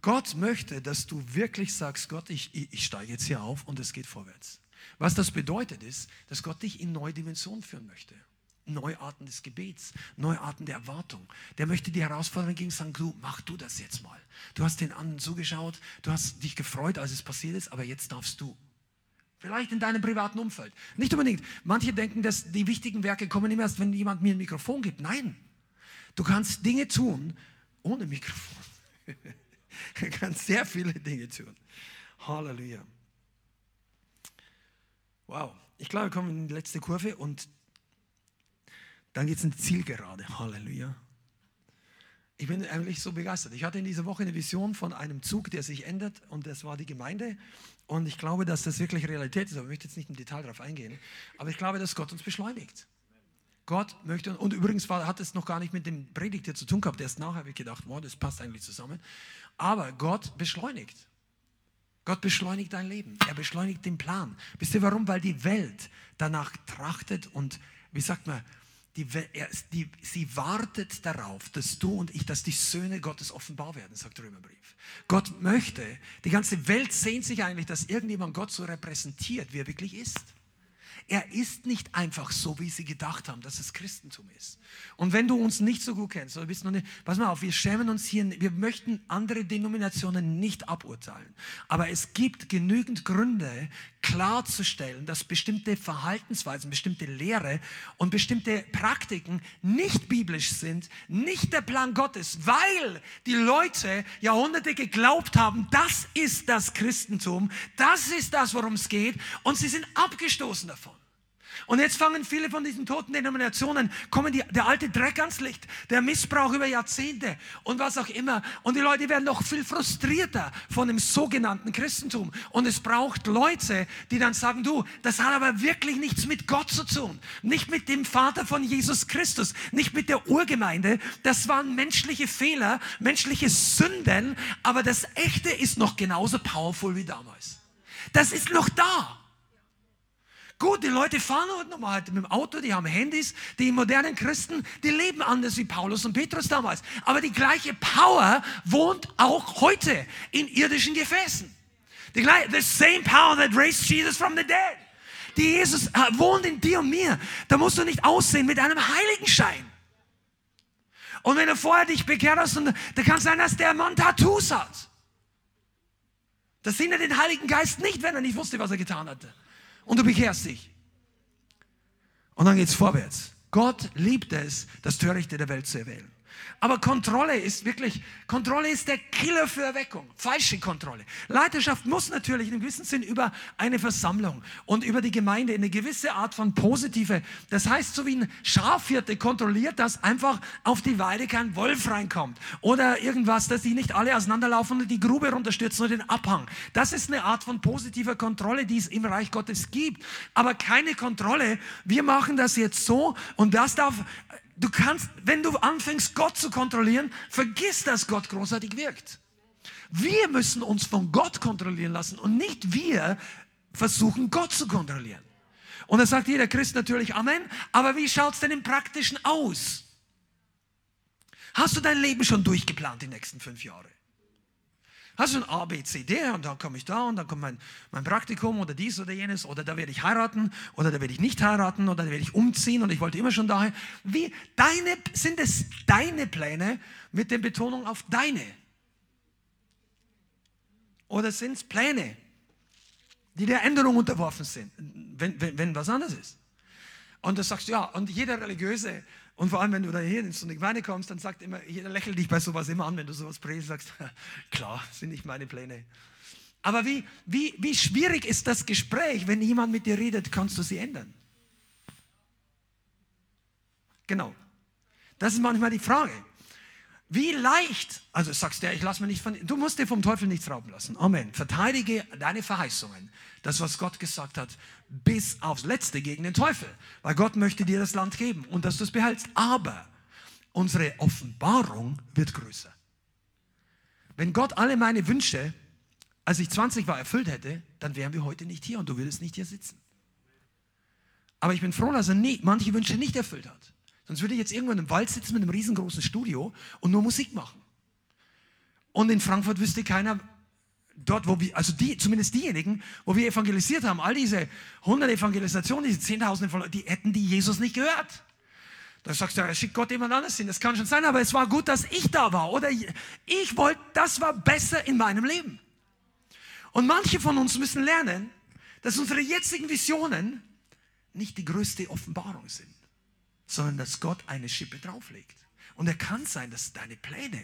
Gott möchte, dass du wirklich sagst, Gott, ich, ich, steige jetzt hier auf und es geht vorwärts. Was das bedeutet ist, dass Gott dich in neue Dimensionen führen möchte. Neuarten des Gebets, Neuarten der Erwartung. Der möchte die Herausforderung gegen sagen, du, mach du das jetzt mal. Du hast den anderen zugeschaut, du hast dich gefreut, als es passiert ist, aber jetzt darfst du. Vielleicht in deinem privaten Umfeld. Nicht unbedingt. Manche denken, dass die wichtigen Werke kommen immer erst, wenn jemand mir ein Mikrofon gibt. Nein. Du kannst Dinge tun ohne Mikrofon. du kannst sehr viele Dinge tun. Halleluja. Wow. Ich glaube, wir kommen in die letzte Kurve und dann geht es ins Zielgerade. Halleluja. Ich bin eigentlich so begeistert. Ich hatte in dieser Woche eine Vision von einem Zug, der sich ändert und das war die Gemeinde. Und ich glaube, dass das wirklich Realität ist, aber ich möchte jetzt nicht im Detail darauf eingehen. Aber ich glaube, dass Gott uns beschleunigt. Gott möchte, und übrigens war, hat es noch gar nicht mit dem Predigt hier zu tun gehabt. Erst nachher habe ich gedacht, wow, das passt eigentlich zusammen. Aber Gott beschleunigt. Gott beschleunigt dein Leben. Er beschleunigt den Plan. Wisst ihr warum? Weil die Welt danach trachtet und, wie sagt man, die, die, sie wartet darauf, dass du und ich, dass die Söhne Gottes offenbar werden, sagt der Römerbrief. Gott möchte, die ganze Welt sehnt sich eigentlich, dass irgendjemand Gott so repräsentiert, wie er wirklich ist. Er ist nicht einfach so, wie sie gedacht haben, dass es Christentum ist. Und wenn du uns nicht so gut kennst, oder bist noch nicht, pass mal auf, wir schämen uns hier, wir möchten andere Denominationen nicht aburteilen. Aber es gibt genügend Gründe, klarzustellen, dass bestimmte Verhaltensweisen, bestimmte Lehre und bestimmte Praktiken nicht biblisch sind, nicht der Plan Gottes, weil die Leute Jahrhunderte geglaubt haben, das ist das Christentum, das ist das, worum es geht, und sie sind abgestoßen davon. Und jetzt fangen viele von diesen toten Denominationen, kommen die, der alte Dreck ans Licht, der Missbrauch über Jahrzehnte und was auch immer. Und die Leute werden noch viel frustrierter von dem sogenannten Christentum. Und es braucht Leute, die dann sagen, du, das hat aber wirklich nichts mit Gott zu tun. Nicht mit dem Vater von Jesus Christus, nicht mit der Urgemeinde. Das waren menschliche Fehler, menschliche Sünden, aber das Echte ist noch genauso powerful wie damals. Das ist noch da. Gut, die Leute fahren heute nochmal halt mit dem Auto, die haben Handys, die modernen Christen, die leben anders wie Paulus und Petrus damals. Aber die gleiche Power wohnt auch heute in irdischen Gefäßen. The, the same power that raised Jesus from the dead. Die Jesus äh, wohnt in dir und mir. Da musst du nicht aussehen mit einem Heiligenschein. Und wenn du vorher dich bekehrt hast, und, da kann es sein, dass der Mann Tattoos hat. Das sehen ja den Heiligen Geist nicht, wenn er nicht wusste, was er getan hatte und du bekehrst dich. Und dann geht es vorwärts. Gott liebt es, das Törichte der Welt zu erwählen. Aber Kontrolle ist wirklich, Kontrolle ist der Killer für Erweckung. Falsche Kontrolle. Leiterschaft muss natürlich in einem gewissen Sinn über eine Versammlung und über die Gemeinde eine gewisse Art von positive, das heißt, so wie ein Schafhirte kontrolliert, dass einfach auf die Weide kein Wolf reinkommt oder irgendwas, dass die nicht alle auseinanderlaufen und die Grube runterstürzen oder den Abhang. Das ist eine Art von positiver Kontrolle, die es im Reich Gottes gibt. Aber keine Kontrolle. Wir machen das jetzt so und das darf Du kannst, wenn du anfängst, Gott zu kontrollieren, vergiss, dass Gott großartig wirkt. Wir müssen uns von Gott kontrollieren lassen und nicht wir versuchen, Gott zu kontrollieren. Und da sagt jeder Christ natürlich Amen. Aber wie schaut es denn im Praktischen aus? Hast du dein Leben schon durchgeplant die nächsten fünf Jahre? Hast du ein A, B, C, D und dann komme ich da und dann kommt mein, mein Praktikum oder dies oder jenes oder da werde ich heiraten oder da werde ich nicht heiraten oder da werde ich umziehen und ich wollte immer schon dahin. Wie, deine, sind es deine Pläne mit der Betonung auf deine? Oder sind es Pläne, die der Änderung unterworfen sind, wenn, wenn, wenn was anderes ist? Und du sagst, ja, und jeder Religiöse und vor allem, wenn du da hier in so eine Gemeinde kommst, dann sagt immer, jeder lächelt dich bei sowas immer an, wenn du sowas predigst, sagst, klar, sind nicht meine Pläne. Aber wie, wie, wie schwierig ist das Gespräch, wenn jemand mit dir redet, kannst du sie ändern? Genau. Das ist manchmal die Frage. Wie leicht, also sagst du, ich lass mir nicht von, du musst dir vom Teufel nichts rauben lassen. Amen. Verteidige deine Verheißungen, das, was Gott gesagt hat, bis aufs Letzte gegen den Teufel. Weil Gott möchte dir das Land geben und dass du es behältst. Aber unsere Offenbarung wird größer. Wenn Gott alle meine Wünsche, als ich 20 war, erfüllt hätte, dann wären wir heute nicht hier und du würdest nicht hier sitzen. Aber ich bin froh, dass er nie, manche Wünsche nicht erfüllt hat. Sonst würde ich jetzt irgendwo in einem Wald sitzen mit einem riesengroßen Studio und nur Musik machen. Und in Frankfurt wüsste keiner, dort, wo wir, also die, zumindest diejenigen, wo wir evangelisiert haben, all diese 100 Evangelisationen, diese Zehntausende von Leuten, die hätten die Jesus nicht gehört. Da sagst du, ja, schickt Gott jemand anders hin. Das kann schon sein, aber es war gut, dass ich da war. Oder ich wollte, das war besser in meinem Leben. Und manche von uns müssen lernen, dass unsere jetzigen Visionen nicht die größte Offenbarung sind sondern dass Gott eine Schippe drauflegt. Und er kann sein, dass deine Pläne,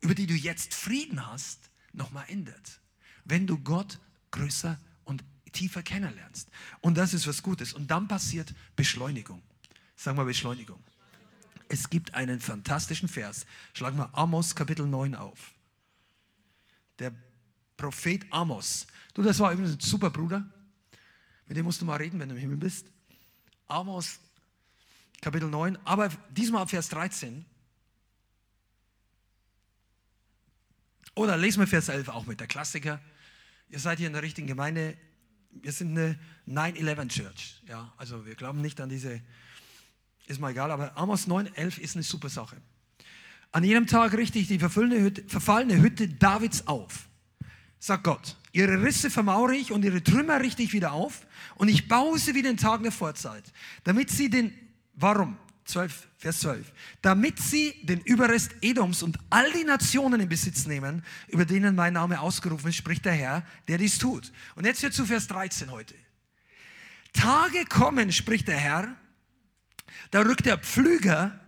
über die du jetzt Frieden hast, nochmal ändert. Wenn du Gott größer und tiefer kennenlernst. Und das ist was Gutes. Und dann passiert Beschleunigung. Sagen wir Beschleunigung. Es gibt einen fantastischen Vers. Schlagen wir Amos Kapitel 9 auf. Der Prophet Amos. Du, das war übrigens ein super Bruder. Mit dem musst du mal reden, wenn du im Himmel bist. Amos Kapitel 9, aber diesmal Vers 13. Oder lesen wir Vers 11 auch mit, der Klassiker. Ihr seid hier in der richtigen Gemeinde. Wir sind eine 9-11 Church. Ja, also wir glauben nicht an diese, ist mal egal, aber Amos 9, 11 ist eine super Sache. An jedem Tag richte ich die Hütte, verfallene Hütte Davids auf, sagt Gott. Ihre Risse vermaure ich und ihre Trümmer richte ich wieder auf und ich baue sie wie den Tagen der Vorzeit, damit sie den Warum? 12, Vers 12. Damit sie den Überrest Edoms und all die Nationen in Besitz nehmen, über denen mein Name ausgerufen ist, spricht der Herr, der dies tut. Und jetzt wird zu Vers 13 heute. Tage kommen, spricht der Herr, da rückt der Pflüger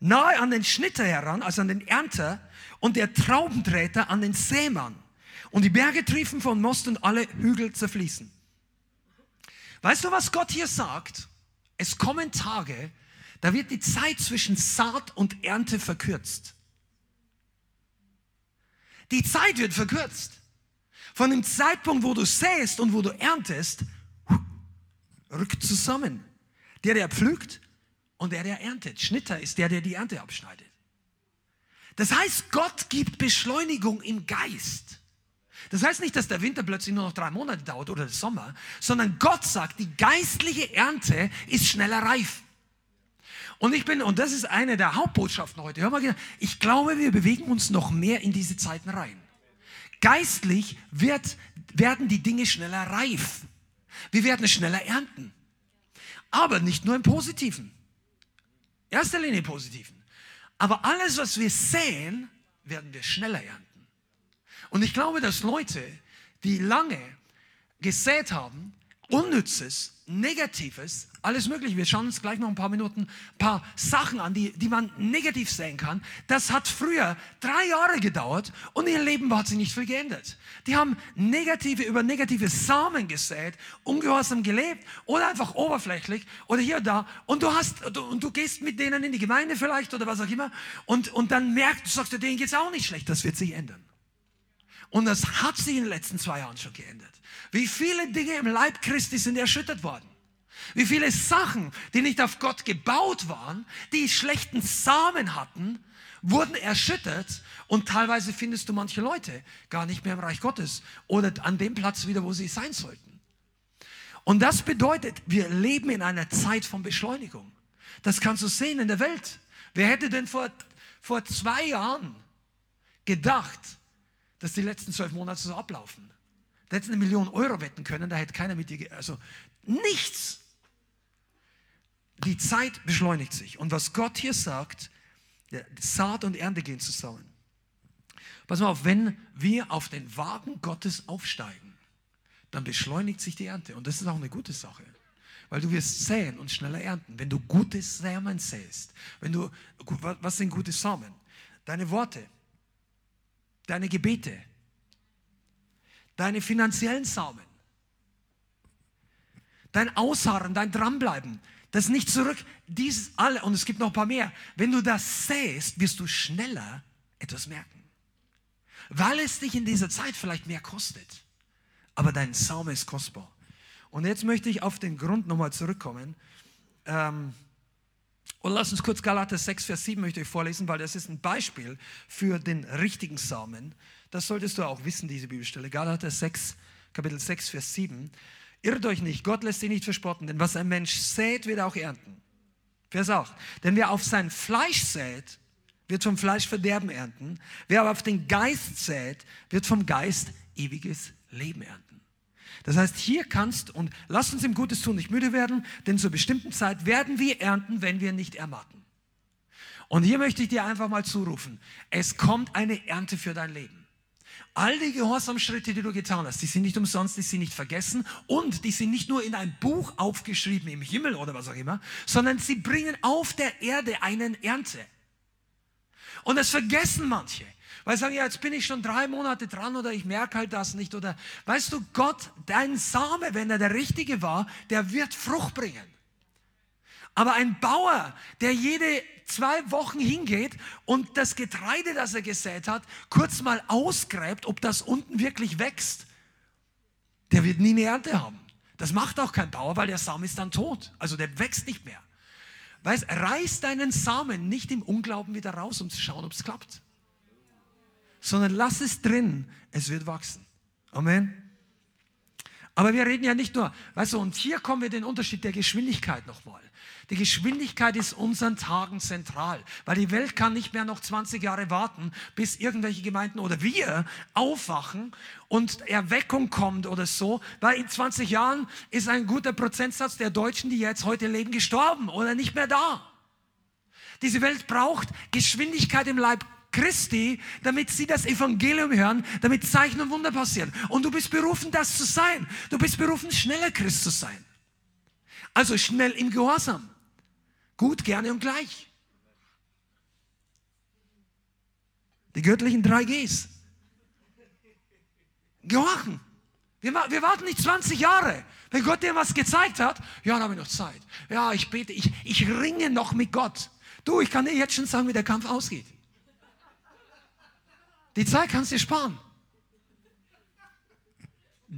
nahe an den Schnitter heran, also an den Ernter, und der Traubenträter an den Sämann. Und die Berge triefen von Most und alle Hügel zerfließen. Weißt du, was Gott hier sagt? Es kommen Tage, da wird die Zeit zwischen Saat und Ernte verkürzt. Die Zeit wird verkürzt. Von dem Zeitpunkt, wo du säst und wo du erntest, rückt zusammen. Der, der pflügt und der, der erntet. Schnitter ist der, der die Ernte abschneidet. Das heißt, Gott gibt Beschleunigung im Geist. Das heißt nicht, dass der Winter plötzlich nur noch drei Monate dauert oder der Sommer, sondern Gott sagt, die geistliche Ernte ist schneller reif. Und ich bin, und das ist eine der Hauptbotschaften heute, hör mal, ich glaube, wir bewegen uns noch mehr in diese Zeiten rein. Geistlich wird, werden die Dinge schneller reif. Wir werden schneller ernten. Aber nicht nur im Positiven. Erster Linie im Positiven. Aber alles, was wir säen, werden wir schneller ernten. Und ich glaube, dass Leute, die lange gesät haben, Unnützes, Negatives, alles Mögliche. Wir schauen uns gleich noch ein paar Minuten ein paar Sachen an, die, die man negativ sehen kann. Das hat früher drei Jahre gedauert und ihr Leben hat sich nicht viel geändert. Die haben negative über negative Samen gesät, ungehorsam gelebt oder einfach oberflächlich oder hier und da und du hast und du gehst mit denen in die Gemeinde vielleicht oder was auch immer und, und dann merkst du, sagst du, denen geht's auch nicht schlecht, das wird sich ändern. Und das hat sich in den letzten zwei Jahren schon geändert. Wie viele Dinge im Leib Christi sind erschüttert worden. Wie viele Sachen, die nicht auf Gott gebaut waren, die schlechten Samen hatten, wurden erschüttert und teilweise findest du manche Leute gar nicht mehr im Reich Gottes oder an dem Platz wieder, wo sie sein sollten. Und das bedeutet, wir leben in einer Zeit von Beschleunigung. Das kannst du sehen in der Welt. Wer hätte denn vor, vor zwei Jahren gedacht, dass die letzten zwölf Monate so ablaufen. Da hättest du eine Million Euro wetten können, da hätte keiner mit dir, also nichts. Die Zeit beschleunigt sich. Und was Gott hier sagt, Saat und Ernte gehen zusammen. Pass mal auf, wenn wir auf den Wagen Gottes aufsteigen, dann beschleunigt sich die Ernte. Und das ist auch eine gute Sache. Weil du wirst säen und schneller ernten. Wenn du gutes Samen säst, wenn du, was sind gute Samen? Deine Worte, deine Gebete, deine finanziellen Samen, dein Ausharren, dein Dranbleiben, Das nicht zurück, dieses alle, und es gibt noch ein paar mehr. Wenn du das sähst, wirst du schneller etwas merken. Weil es dich in dieser Zeit vielleicht mehr kostet. Aber dein Saum ist kostbar. Und jetzt möchte ich auf den Grund nochmal zurückkommen. Ähm, und lass uns kurz Galater 6, Vers 7 möchte ich vorlesen, weil das ist ein Beispiel für den richtigen Samen. Das solltest du auch wissen, diese Bibelstelle. Galater 6, Kapitel 6, Vers 7. Irrt euch nicht, Gott lässt sich nicht verspotten, denn was ein Mensch sät, wird er auch ernten. Vers 8. Denn wer auf sein Fleisch sät, wird vom Fleisch Verderben ernten. Wer aber auf den Geist sät, wird vom Geist ewiges Leben ernten. Das heißt, hier kannst und lasst uns im Gutes tun nicht müde werden, denn zur bestimmten Zeit werden wir ernten, wenn wir nicht ermatten. Und hier möchte ich dir einfach mal zurufen, es kommt eine Ernte für dein Leben. All die Gehorsamschritte, die du getan hast, die sind nicht umsonst, die sind nicht vergessen und die sind nicht nur in ein Buch aufgeschrieben im Himmel oder was auch immer, sondern sie bringen auf der Erde einen Ernte. Und das vergessen manche. Weil sie sagen, ja, jetzt bin ich schon drei Monate dran oder ich merke halt das nicht. Oder weißt du, Gott, dein Same, wenn er der richtige war, der wird Frucht bringen. Aber ein Bauer, der jede zwei Wochen hingeht und das Getreide, das er gesät hat, kurz mal ausgräbt, ob das unten wirklich wächst, der wird nie eine Ernte haben. Das macht auch kein Bauer, weil der Samen ist dann tot. Also der wächst nicht mehr. Weißt, reiß deinen Samen nicht im Unglauben wieder raus, um zu schauen, ob es klappt. Sondern lass es drin, es wird wachsen. Amen. Aber wir reden ja nicht nur, weißt du, und hier kommen wir den Unterschied der Geschwindigkeit nochmal. Die Geschwindigkeit ist unseren Tagen zentral, weil die Welt kann nicht mehr noch 20 Jahre warten, bis irgendwelche Gemeinden oder wir aufwachen und Erweckung kommt oder so, weil in 20 Jahren ist ein guter Prozentsatz der Deutschen, die jetzt heute leben, gestorben oder nicht mehr da. Diese Welt braucht Geschwindigkeit im Leib Christi, damit sie das Evangelium hören, damit Zeichen und Wunder passieren. Und du bist berufen, das zu sein. Du bist berufen, schneller Christ zu sein. Also schnell im Gehorsam. Gut, gerne und gleich. Die göttlichen drei Gs. Gehorchen. Wir, wir, warten nicht 20 Jahre. Wenn Gott dir was gezeigt hat, ja, dann habe ich noch Zeit. Ja, ich bete, ich, ich ringe noch mit Gott. Du, ich kann dir jetzt schon sagen, wie der Kampf ausgeht. Die Zeit kannst du sparen.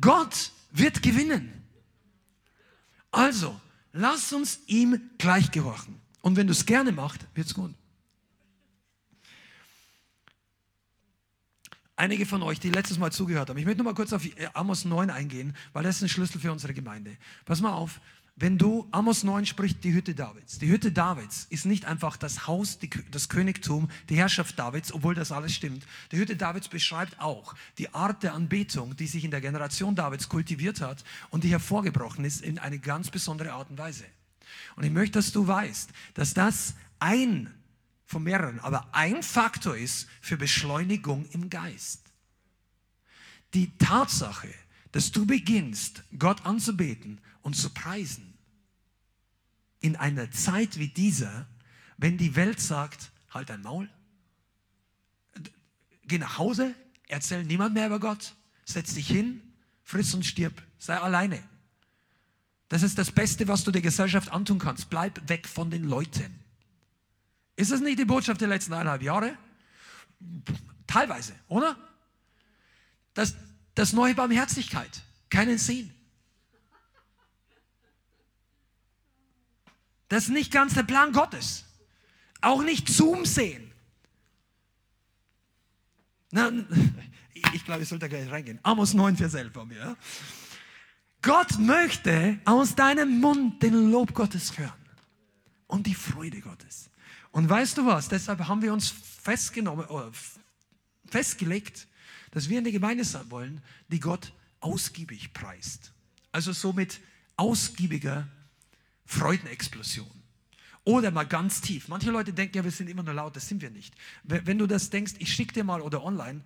Gott wird gewinnen. Also, Lass uns ihm gleich gehorchen. Und wenn du es gerne machst, wird es gut. Einige von euch, die letztes Mal zugehört haben, ich möchte noch mal kurz auf Amos 9 eingehen, weil das ist ein Schlüssel für unsere Gemeinde. Pass mal auf, wenn du, Amos 9 spricht die Hütte Davids. Die Hütte Davids ist nicht einfach das Haus, die, das Königtum, die Herrschaft Davids, obwohl das alles stimmt. Die Hütte Davids beschreibt auch die Art der Anbetung, die sich in der Generation Davids kultiviert hat und die hervorgebrochen ist in eine ganz besondere Art und Weise. Und ich möchte, dass du weißt, dass das ein von mehreren, aber ein Faktor ist für Beschleunigung im Geist. Die Tatsache, dass du beginnst, Gott anzubeten und zu preisen. In einer Zeit wie dieser, wenn die Welt sagt, halt dein Maul, geh nach Hause, erzähl niemand mehr über Gott, setz dich hin, friss und stirb, sei alleine. Das ist das Beste, was du der Gesellschaft antun kannst. Bleib weg von den Leuten. Ist das nicht die Botschaft der letzten eineinhalb Jahre? Teilweise, oder? Das, das neue Barmherzigkeit, keinen Sinn. Das ist nicht ganz der Plan Gottes. Auch nicht Zoom sehen. Na, ich glaube, ich sollte gleich reingehen. Amos 9, Vers 11 von mir. Gott möchte aus deinem Mund den Lob Gottes hören und die Freude Gottes. Und weißt du was? Deshalb haben wir uns festgenommen, festgelegt, dass wir in der Gemeinde sein wollen, die Gott ausgiebig preist. Also so mit ausgiebiger Freudenexplosion. Oder mal ganz tief. Manche Leute denken, ja, wir sind immer nur laut, das sind wir nicht. Wenn du das denkst, ich schicke dir mal oder online,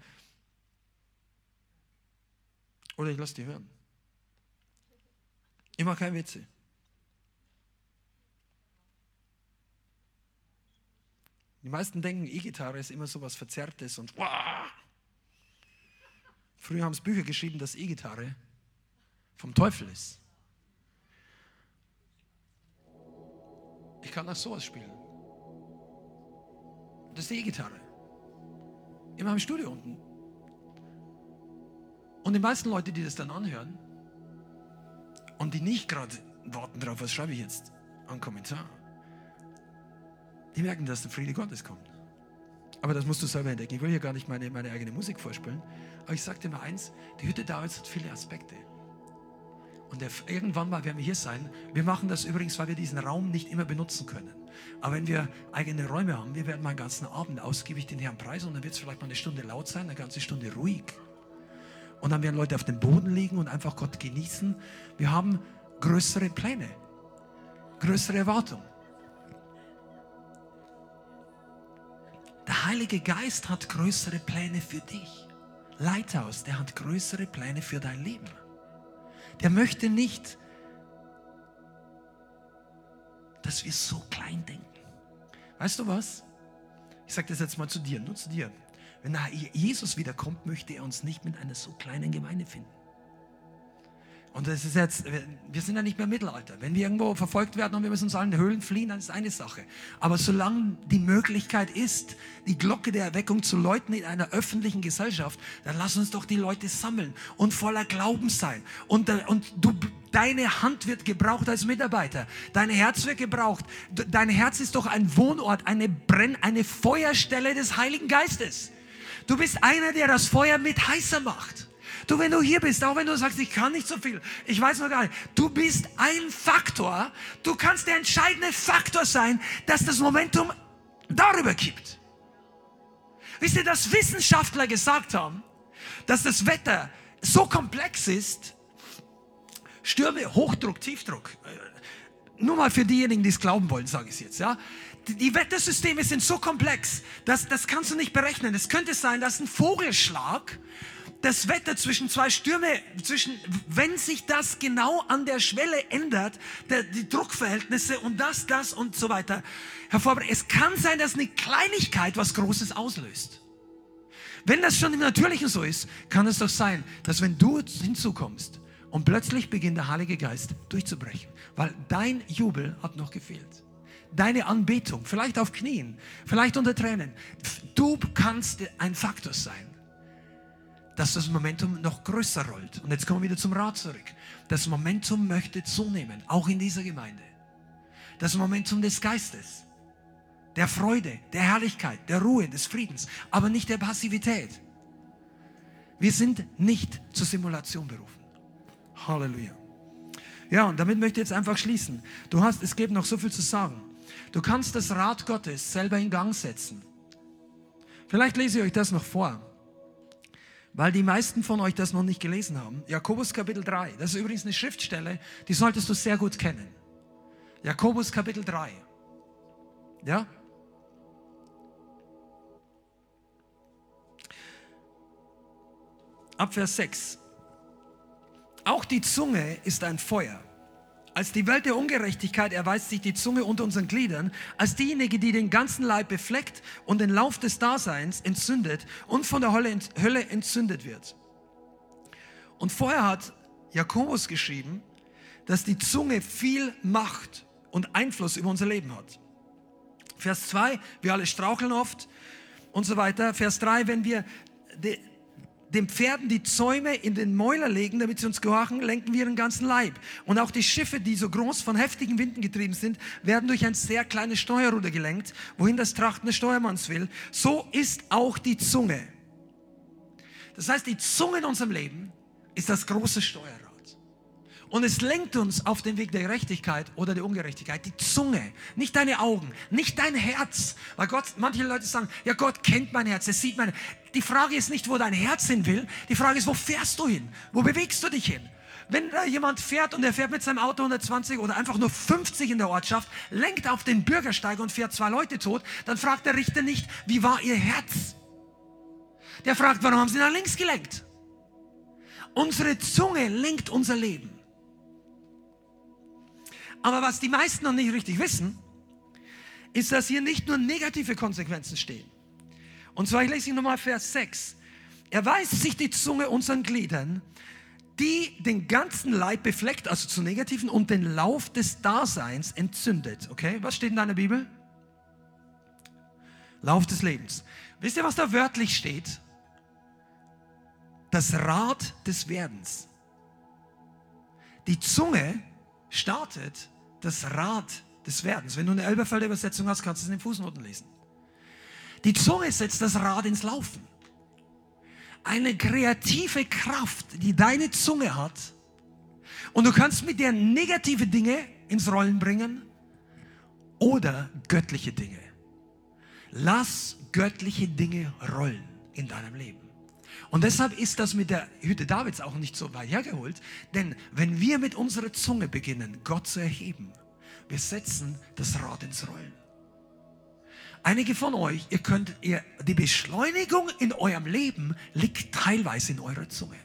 oder ich lasse dir hören. Mache keine Witze. Die meisten denken, E-Gitarre ist immer so was Verzerrtes und wow. Früher haben es Bücher geschrieben, dass E-Gitarre vom Teufel ist. Ich kann auch sowas spielen. Das ist die E-Gitarre. In meinem Studio unten. Und die meisten Leute, die das dann anhören und die nicht gerade warten darauf, was schreibe ich jetzt, einen Kommentar, die merken, dass der Friede Gottes kommt. Aber das musst du selber entdecken. Ich will hier gar nicht meine, meine eigene Musik vorspielen. Aber ich dir mal eins, die Hütte Davids hat viele Aspekte. Und der, irgendwann mal werden wir hier sein. Wir machen das übrigens, weil wir diesen Raum nicht immer benutzen können. Aber wenn wir eigene Räume haben, wir werden mal einen ganzen Abend ausgiebig den Herrn preisen und dann wird es vielleicht mal eine Stunde laut sein, eine ganze Stunde ruhig. Und dann werden Leute auf dem Boden liegen und einfach Gott genießen. Wir haben größere Pläne, größere Erwartungen. Der Heilige Geist hat größere Pläne für dich. Leithaus, der hat größere Pläne für dein Leben. Der möchte nicht, dass wir so klein denken. Weißt du was? Ich sage das jetzt mal zu dir, nur zu dir. Wenn Jesus wiederkommt, möchte er uns nicht mit einer so kleinen Gemeinde finden. Und das ist jetzt, wir sind ja nicht mehr Mittelalter. Wenn wir irgendwo verfolgt werden und wir müssen uns allen Höhlen fliehen, dann ist eine Sache. Aber solange die Möglichkeit ist, die Glocke der Erweckung zu läuten in einer öffentlichen Gesellschaft, dann lass uns doch die Leute sammeln und voller Glauben sein. Und, und du, deine Hand wird gebraucht als Mitarbeiter. Dein Herz wird gebraucht. Dein Herz ist doch ein Wohnort, eine Brenn, eine Feuerstelle des Heiligen Geistes. Du bist einer, der das Feuer mit heißer macht. Du, wenn du hier bist, auch wenn du sagst, ich kann nicht so viel, ich weiß noch gar nicht, du bist ein Faktor, du kannst der entscheidende Faktor sein, dass das Momentum darüber kippt. Wisst ihr, dass Wissenschaftler gesagt haben, dass das Wetter so komplex ist, Stürme, Hochdruck, Tiefdruck, nur mal für diejenigen, die es glauben wollen, sage ich es jetzt, ja. Die Wettersysteme sind so komplex, dass das kannst du nicht berechnen. Es könnte sein, dass ein Vogelschlag das Wetter zwischen zwei Stürme, zwischen, wenn sich das genau an der Schwelle ändert, der, die Druckverhältnisse und das, das und so weiter hervorbringt. Es kann sein, dass eine Kleinigkeit was Großes auslöst. Wenn das schon im Natürlichen so ist, kann es doch sein, dass wenn du hinzukommst und plötzlich beginnt der Heilige Geist durchzubrechen, weil dein Jubel hat noch gefehlt. Deine Anbetung, vielleicht auf Knien, vielleicht unter Tränen. Du kannst ein Faktor sein dass das Momentum noch größer rollt. Und jetzt kommen wir wieder zum Rat zurück. Das Momentum möchte zunehmen, auch in dieser Gemeinde. Das Momentum des Geistes, der Freude, der Herrlichkeit, der Ruhe, des Friedens, aber nicht der Passivität. Wir sind nicht zur Simulation berufen. Halleluja. Ja, und damit möchte ich jetzt einfach schließen. Du hast, es gibt noch so viel zu sagen. Du kannst das Rad Gottes selber in Gang setzen. Vielleicht lese ich euch das noch vor weil die meisten von euch das noch nicht gelesen haben. Jakobus Kapitel 3, das ist übrigens eine Schriftstelle, die solltest du sehr gut kennen. Jakobus Kapitel 3. Ja? Ab Vers 6. Auch die Zunge ist ein Feuer als die Welt der Ungerechtigkeit erweist sich die Zunge unter unseren Gliedern als diejenige, die den ganzen Leib befleckt und den Lauf des Daseins entzündet und von der Hölle entzündet wird. Und vorher hat Jakobus geschrieben, dass die Zunge viel Macht und Einfluss über unser Leben hat. Vers 2, wir alle straucheln oft und so weiter. Vers 3, wenn wir den Pferden die Zäume in den Mäuler legen, damit sie uns gehorchen, lenken wir den ganzen Leib. Und auch die Schiffe, die so groß von heftigen Winden getrieben sind, werden durch ein sehr kleines Steuerruder gelenkt, wohin das Trachten des Steuermanns will. So ist auch die Zunge. Das heißt, die Zunge in unserem Leben ist das große Steuerrad. Und es lenkt uns auf den Weg der Gerechtigkeit oder der Ungerechtigkeit. Die Zunge, nicht deine Augen, nicht dein Herz. Weil Gott, manche Leute sagen, ja, Gott kennt mein Herz, er sieht mein Die Frage ist nicht, wo dein Herz hin will. Die Frage ist, wo fährst du hin? Wo bewegst du dich hin? Wenn da jemand fährt und er fährt mit seinem Auto 120 oder einfach nur 50 in der Ortschaft, lenkt auf den Bürgersteig und fährt zwei Leute tot, dann fragt der Richter nicht, wie war ihr Herz? Der fragt, warum haben sie nach links gelenkt? Unsere Zunge lenkt unser Leben. Aber was die meisten noch nicht richtig wissen, ist, dass hier nicht nur negative Konsequenzen stehen. Und zwar, ich lese Ihnen nochmal Vers 6. Erweist sich die Zunge unseren Gliedern die den ganzen Leib befleckt, also zu negativen, und den Lauf des Daseins entzündet. Okay, was steht in deiner Bibel? Lauf des Lebens. Wisst ihr, was da wörtlich steht? Das Rad des Werdens. Die Zunge startet das Rad des Werdens. Wenn du eine Elberfelder Übersetzung hast, kannst du es in den Fußnoten lesen. Die Zunge setzt das Rad ins Laufen. Eine kreative Kraft, die deine Zunge hat. Und du kannst mit der negative Dinge ins Rollen bringen oder göttliche Dinge. Lass göttliche Dinge rollen in deinem Leben. Und deshalb ist das mit der Hütte Davids auch nicht so weit hergeholt, denn wenn wir mit unserer Zunge beginnen, Gott zu erheben, wir setzen das Rad ins Rollen. Einige von euch, ihr könnt, ihr, die Beschleunigung in eurem Leben liegt teilweise in eurer Zunge.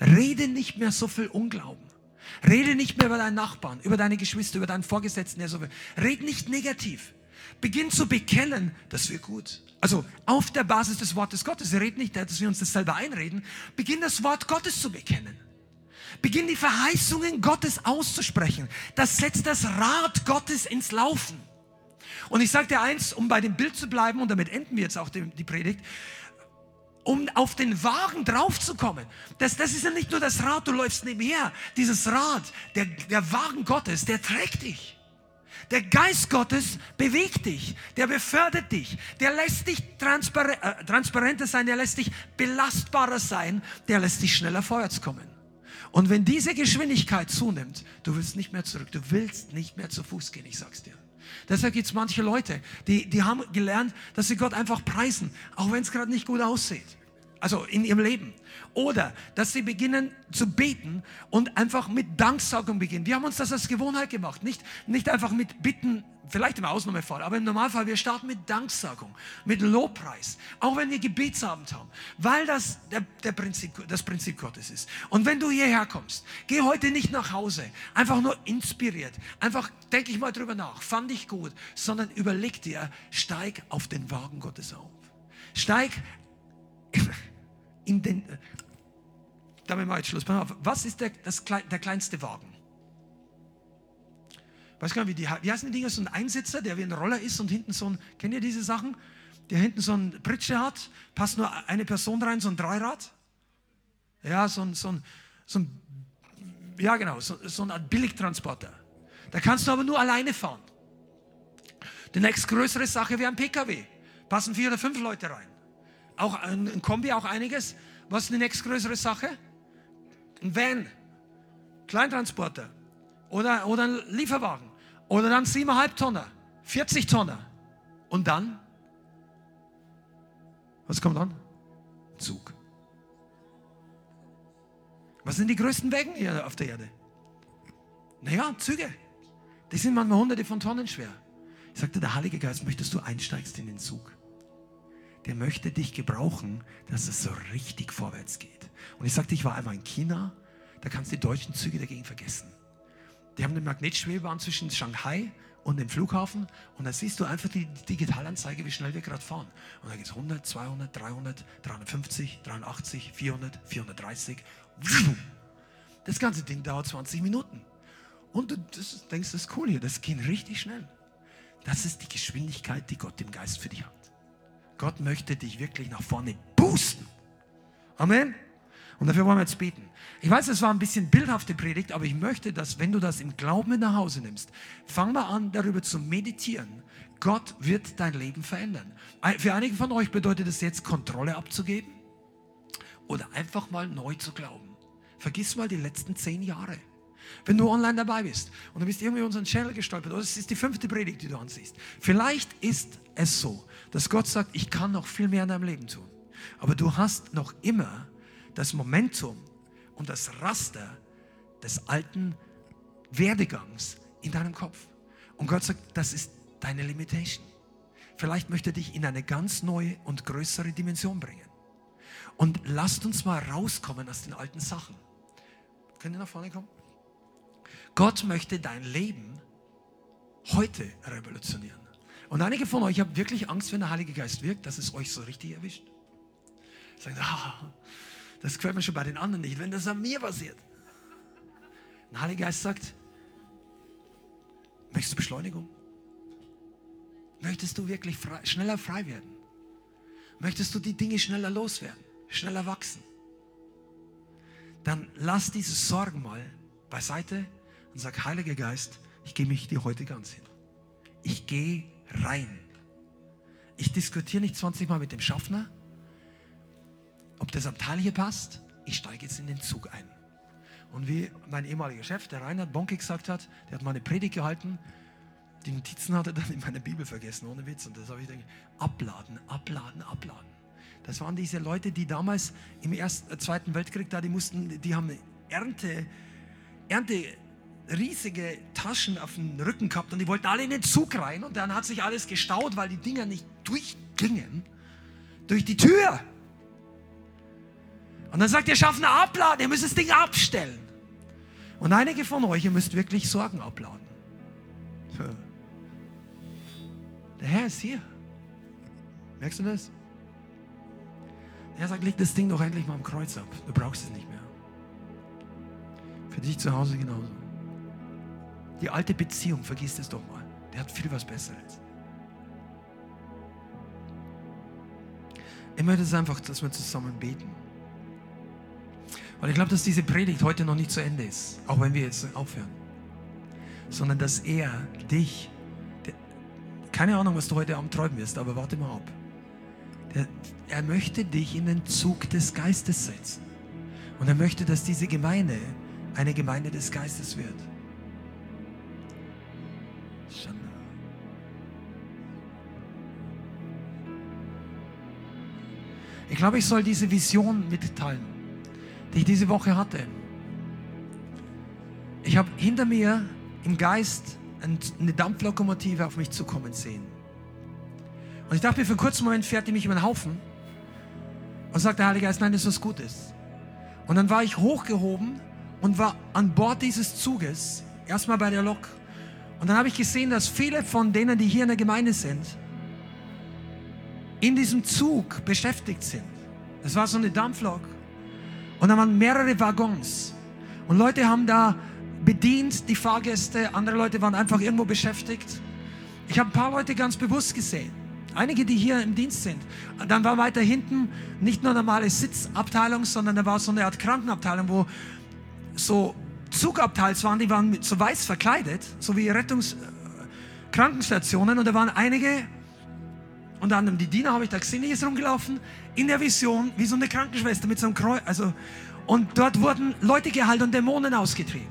Rede nicht mehr so viel Unglauben. Rede nicht mehr über deinen Nachbarn, über deine Geschwister, über deinen Vorgesetzten, der so will. Red nicht negativ. Beginn zu bekennen, das wird gut. Also auf der Basis des Wortes Gottes. Red nicht, dass wir uns das selber einreden. Beginn das Wort Gottes zu bekennen. Beginn die Verheißungen Gottes auszusprechen. Das setzt das Rad Gottes ins Laufen. Und ich sage dir eins, um bei dem Bild zu bleiben, und damit enden wir jetzt auch die, die Predigt, um auf den Wagen draufzukommen. Das, das ist ja nicht nur das Rad, du läufst nebenher. Dieses Rad, der, der Wagen Gottes, der trägt dich. Der Geist Gottes bewegt dich, der befördert dich, der lässt dich transpar äh, transparenter sein, der lässt dich belastbarer sein, der lässt dich schneller vorwärts kommen. Und wenn diese Geschwindigkeit zunimmt, du willst nicht mehr zurück, du willst nicht mehr zu Fuß gehen, ich sag's dir. Deshalb gibt es manche Leute, die, die haben gelernt, dass sie Gott einfach preisen, auch wenn es gerade nicht gut aussieht. Also in ihrem Leben. Oder dass sie beginnen zu beten und einfach mit Danksagung beginnen. Wir haben uns das als Gewohnheit gemacht. Nicht, nicht einfach mit Bitten, vielleicht im Ausnahmefall, aber im Normalfall, wir starten mit Danksagung, mit Lobpreis. Auch wenn wir Gebetsabend haben. Weil das der, der Prinzip, das Prinzip Gottes ist. Und wenn du hierher kommst, geh heute nicht nach Hause. Einfach nur inspiriert. Einfach denke ich mal drüber nach. Fand ich gut. Sondern überleg dir, steig auf den Wagen Gottes auf. Steig in den. Damit mal jetzt Schluss. Was ist der, das, der kleinste Wagen? Weiß gar nicht, wie, die, wie heißen die Dinger? So ein Einsitzer, der wie ein Roller ist und hinten so ein, kennt ihr diese Sachen? Der hinten so ein Pritsche hat, passt nur eine Person rein, so ein Dreirad. Ja, so ein, so ein, so ein ja genau, so, so eine Art Billigtransporter. Da kannst du aber nur alleine fahren. Die nächstgrößere Sache wäre ein PKW. Passen vier oder fünf Leute rein. Auch ein, Kombi, auch einiges. Was ist die nächstgrößere Sache? Ein Van, Kleintransporter oder, oder ein Lieferwagen oder dann 7,5 Tonner, 40 Tonner. Und dann? Was kommt dann? Zug. Was sind die größten Wägen hier auf der Erde? Naja, Züge. Die sind manchmal hunderte von Tonnen schwer. Ich sagte, der Heilige Geist, möchtest du einsteigst in den Zug? Der möchte dich gebrauchen, dass es so richtig vorwärts geht. Und ich sagte, ich war einmal in China, da kannst du die deutschen Züge dagegen vergessen. Die haben eine Magnetschwebebahn zwischen Shanghai und dem Flughafen und da siehst du einfach die Digitalanzeige, wie schnell wir gerade fahren. Und da geht es 100, 200, 300, 350, 380, 400, 430. Das ganze Ding dauert 20 Minuten. Und du denkst, das ist cool hier, das geht richtig schnell. Das ist die Geschwindigkeit, die Gott im Geist für dich hat. Gott möchte dich wirklich nach vorne boosten. Amen. Und dafür wollen wir jetzt beten. Ich weiß, es war ein bisschen bildhafte Predigt, aber ich möchte, dass wenn du das im Glauben nach Hause nimmst, fang mal an, darüber zu meditieren. Gott wird dein Leben verändern. Für einige von euch bedeutet es jetzt, Kontrolle abzugeben oder einfach mal neu zu glauben. Vergiss mal die letzten zehn Jahre. Wenn du online dabei bist und du bist irgendwie unseren Channel gestolpert, oder es ist die fünfte Predigt, die du ansiehst. Vielleicht ist es so, dass Gott sagt, ich kann noch viel mehr in deinem Leben tun. Aber du hast noch immer das Momentum und das Raster des alten Werdegangs in deinem Kopf. Und Gott sagt, das ist deine Limitation. Vielleicht möchte er dich in eine ganz neue und größere Dimension bringen. Und lasst uns mal rauskommen aus den alten Sachen. Könnt ihr nach vorne kommen? Gott möchte dein Leben heute revolutionieren. Und einige von euch haben wirklich Angst, wenn der Heilige Geist wirkt, dass es euch so richtig erwischt. Sagen, ah, Das gefällt mir schon bei den anderen nicht, wenn das an mir passiert. Der Heilige Geist sagt, möchtest du Beschleunigung? Möchtest du wirklich frei, schneller frei werden? Möchtest du die Dinge schneller loswerden, schneller wachsen? Dann lass diese Sorgen mal beiseite und sag, Heiliger Geist, ich gebe mich dir heute ganz hin. Ich gehe rein. Ich diskutiere nicht 20 Mal mit dem Schaffner, ob das Abteil hier passt. Ich steige jetzt in den Zug ein. Und wie mein ehemaliger Chef, der Reinhard Bonke, gesagt hat, der hat mal eine Predigt gehalten. Die Notizen hat er dann in meiner Bibel vergessen, ohne Witz. Und das habe ich gedacht, abladen, abladen, abladen. Das waren diese Leute, die damals im Ersten, äh, Zweiten Weltkrieg da, die mussten, die haben Ernte, Ernte, riesige Taschen auf dem Rücken gehabt und die wollten alle in den Zug rein und dann hat sich alles gestaut, weil die Dinger nicht durchgingen durch die Tür. Und dann sagt der Schaffner, abladen, ihr müsst das Ding abstellen. Und einige von euch, ihr müsst wirklich Sorgen abladen. Der Herr ist hier. Merkst du das? Der Herr sagt, leg das Ding doch endlich mal am Kreuz ab. Du brauchst es nicht mehr. Für dich zu Hause genauso. Die alte Beziehung, vergiss es doch mal. Der hat viel was Besseres. Ich möchte es einfach, dass wir zusammen beten. Weil ich glaube, dass diese Predigt heute noch nicht zu Ende ist, auch wenn wir jetzt aufhören. Sondern dass er dich, der, keine Ahnung, was du heute Abend träumen wirst, aber warte mal ab. Der, er möchte dich in den Zug des Geistes setzen. Und er möchte, dass diese Gemeinde eine Gemeinde des Geistes wird. Ich glaube, ich soll diese Vision mitteilen die ich diese Woche hatte. Ich habe hinter mir im Geist eine Dampflokomotive auf mich zukommen sehen. Und ich dachte mir, für einen kurzen Moment fährt die mich über den Haufen und sagt der Heilige Geist, nein, das ist was Gutes. Und dann war ich hochgehoben und war an Bord dieses Zuges, erstmal bei der Lok. Und dann habe ich gesehen, dass viele von denen, die hier in der Gemeinde sind, in diesem Zug beschäftigt sind. Es war so eine Dampflok. Und da waren mehrere Waggons. Und Leute haben da bedient, die Fahrgäste. Andere Leute waren einfach irgendwo beschäftigt. Ich habe ein paar Leute ganz bewusst gesehen. Einige, die hier im Dienst sind. Dann war weiter hinten nicht nur normale Sitzabteilung, sondern da war so eine Art Krankenabteilung, wo so Zugabteils waren, die waren so weiß verkleidet, so wie Rettungskrankenstationen. Äh, Und da waren einige, unter anderem die Diener habe ich da gesehen, die ist rumgelaufen, in der Vision, wie so eine Krankenschwester mit so einem Kreuz. Also, und dort wurden Leute geheilt und Dämonen ausgetrieben.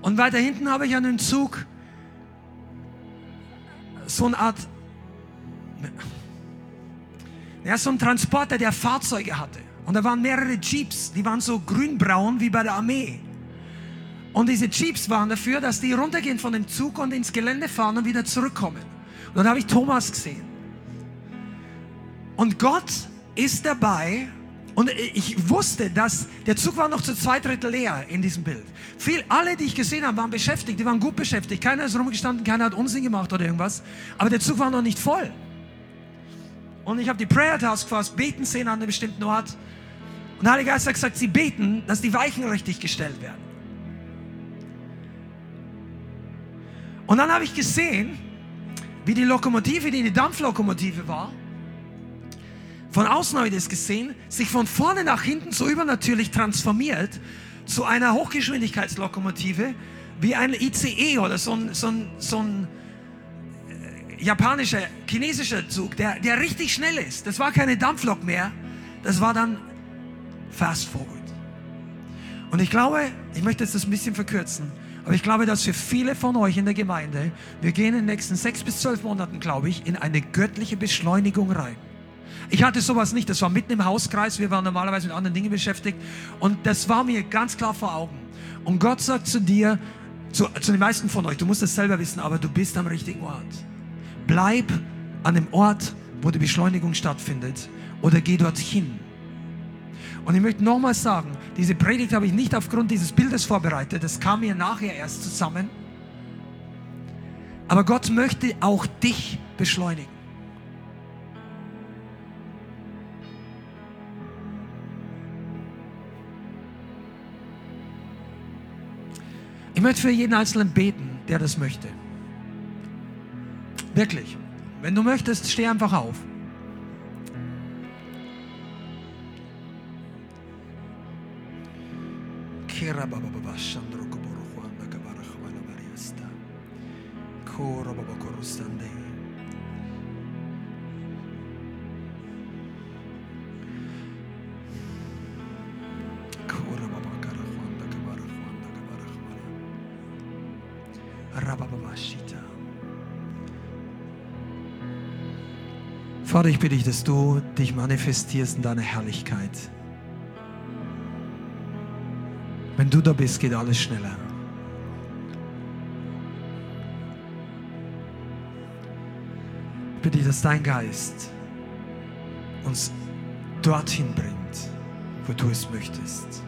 Und weiter hinten habe ich einen Zug, so eine Art, ja, so ein Transporter, der Fahrzeuge hatte. Und da waren mehrere Jeeps, die waren so grünbraun wie bei der Armee. Und diese Jeeps waren dafür, dass die runtergehen von dem Zug und ins Gelände fahren und wieder zurückkommen. Und dann habe ich Thomas gesehen. Und Gott ist dabei. Und ich wusste, dass der Zug war noch zu zwei Drittel leer in diesem Bild. Viel, alle, die ich gesehen habe, waren beschäftigt. Die waren gut beschäftigt. Keiner ist rumgestanden, keiner hat Unsinn gemacht oder irgendwas. Aber der Zug war noch nicht voll. Und ich habe die Prayer Task Force beten sehen an einem bestimmten Ort. Und der Heilige Geist hat gesagt, sie beten, dass die Weichen richtig gestellt werden. Und dann habe ich gesehen, wie die Lokomotive, die eine Dampflokomotive war, von außen habe ich das gesehen, sich von vorne nach hinten so übernatürlich transformiert zu einer Hochgeschwindigkeitslokomotive, wie ein ICE oder so ein, so ein, so ein äh, japanischer, chinesischer Zug, der, der richtig schnell ist. Das war keine Dampflok mehr, das war dann Fast Forward. Und ich glaube, ich möchte jetzt das ein bisschen verkürzen, aber ich glaube, dass für viele von euch in der Gemeinde, wir gehen in den nächsten sechs bis zwölf Monaten, glaube ich, in eine göttliche Beschleunigung rein. Ich hatte sowas nicht, das war mitten im Hauskreis, wir waren normalerweise mit anderen Dingen beschäftigt und das war mir ganz klar vor Augen. Und Gott sagt zu dir, zu, zu den meisten von euch, du musst es selber wissen, aber du bist am richtigen Ort. Bleib an dem Ort, wo die Beschleunigung stattfindet oder geh dorthin. Und ich möchte nochmal sagen, diese Predigt habe ich nicht aufgrund dieses Bildes vorbereitet, das kam mir nachher erst zusammen. Aber Gott möchte auch dich beschleunigen. Ich möchte für jeden Einzelnen beten, der das möchte. Wirklich. Wenn du möchtest, steh einfach auf. Vater, ich bitte dich, dass du dich manifestierst in deiner Herrlichkeit. Wenn du da bist, geht alles schneller. Ich bitte dass dein Geist uns dorthin bringt, wo du es möchtest.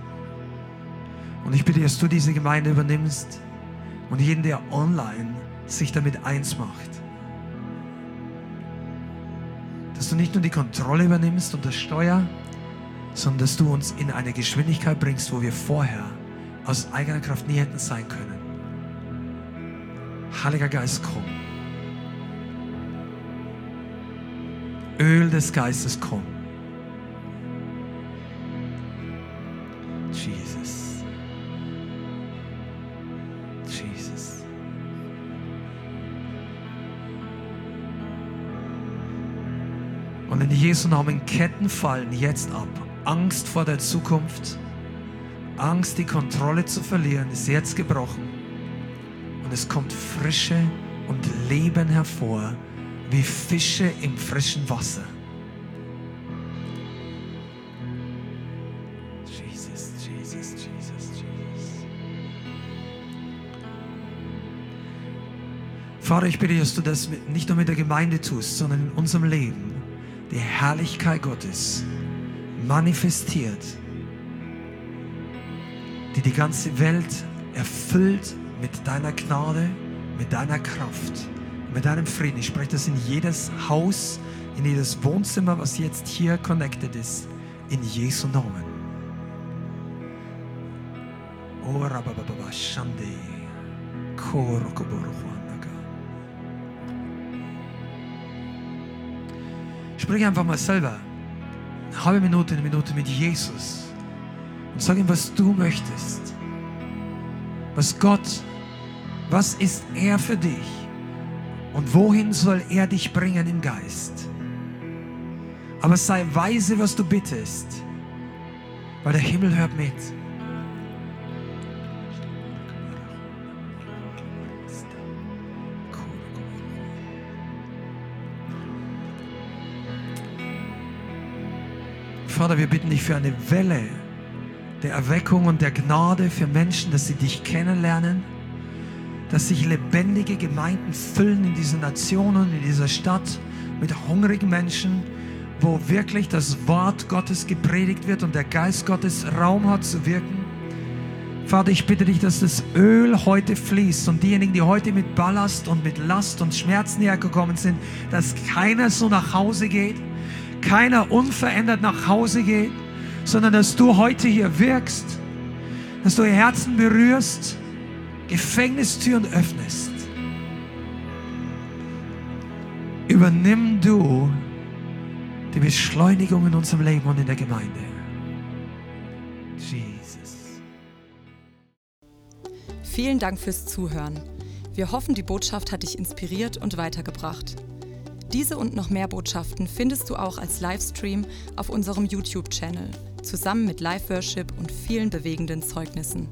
Und ich bitte, dass du diese Gemeinde übernimmst und jeden, der online sich damit eins macht. Dass du nicht nur die Kontrolle übernimmst und das Steuer, sondern dass du uns in eine Geschwindigkeit bringst, wo wir vorher aus eigener Kraft nie hätten sein können. Heiliger Geist, komm. Öl des Geistes, komm. Jesus. Jesus. Und in Jesu Namen Ketten fallen jetzt ab. Angst vor der Zukunft, Angst, die Kontrolle zu verlieren, ist jetzt gebrochen. Und es kommt Frische und Leben hervor, wie Fische im frischen Wasser. Jesus, Jesus, Jesus, Jesus. Vater, ich bitte, dass du das nicht nur mit der Gemeinde tust, sondern in unserem Leben. Die Herrlichkeit Gottes manifestiert, die die ganze Welt erfüllt mit deiner Gnade, mit deiner Kraft, mit deinem Frieden. Ich spreche das in jedes Haus, in jedes Wohnzimmer, was jetzt hier connected ist, in Jesu Namen. Oh. Sprich einfach mal selber eine halbe Minute, eine Minute mit Jesus und sag ihm, was du möchtest. Was Gott, was ist er für dich? Und wohin soll er dich bringen im Geist? Aber sei weise, was du bittest, weil der Himmel hört mit. Vater, wir bitten dich für eine Welle der Erweckung und der Gnade für Menschen, dass sie dich kennenlernen, dass sich lebendige Gemeinden füllen in diesen Nationen, in dieser Stadt mit hungrigen Menschen, wo wirklich das Wort Gottes gepredigt wird und der Geist Gottes Raum hat zu wirken. Vater, ich bitte dich, dass das Öl heute fließt und diejenigen, die heute mit Ballast und mit Last und Schmerzen hergekommen sind, dass keiner so nach Hause geht, keiner unverändert nach Hause geht, sondern dass du heute hier wirkst, dass du Herzen berührst, Gefängnistüren öffnest. Übernimm du die Beschleunigung in unserem Leben und in der Gemeinde. Jesus. Vielen Dank fürs Zuhören. Wir hoffen, die Botschaft hat dich inspiriert und weitergebracht. Diese und noch mehr Botschaften findest du auch als Livestream auf unserem YouTube-Channel, zusammen mit Live-Worship und vielen bewegenden Zeugnissen.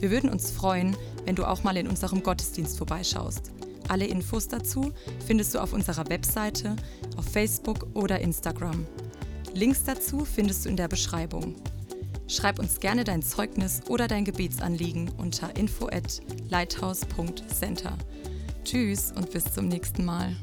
Wir würden uns freuen, wenn du auch mal in unserem Gottesdienst vorbeischaust. Alle Infos dazu findest du auf unserer Webseite, auf Facebook oder Instagram. Links dazu findest du in der Beschreibung. Schreib uns gerne dein Zeugnis oder dein Gebetsanliegen unter info at lighthouse.center. Tschüss und bis zum nächsten Mal.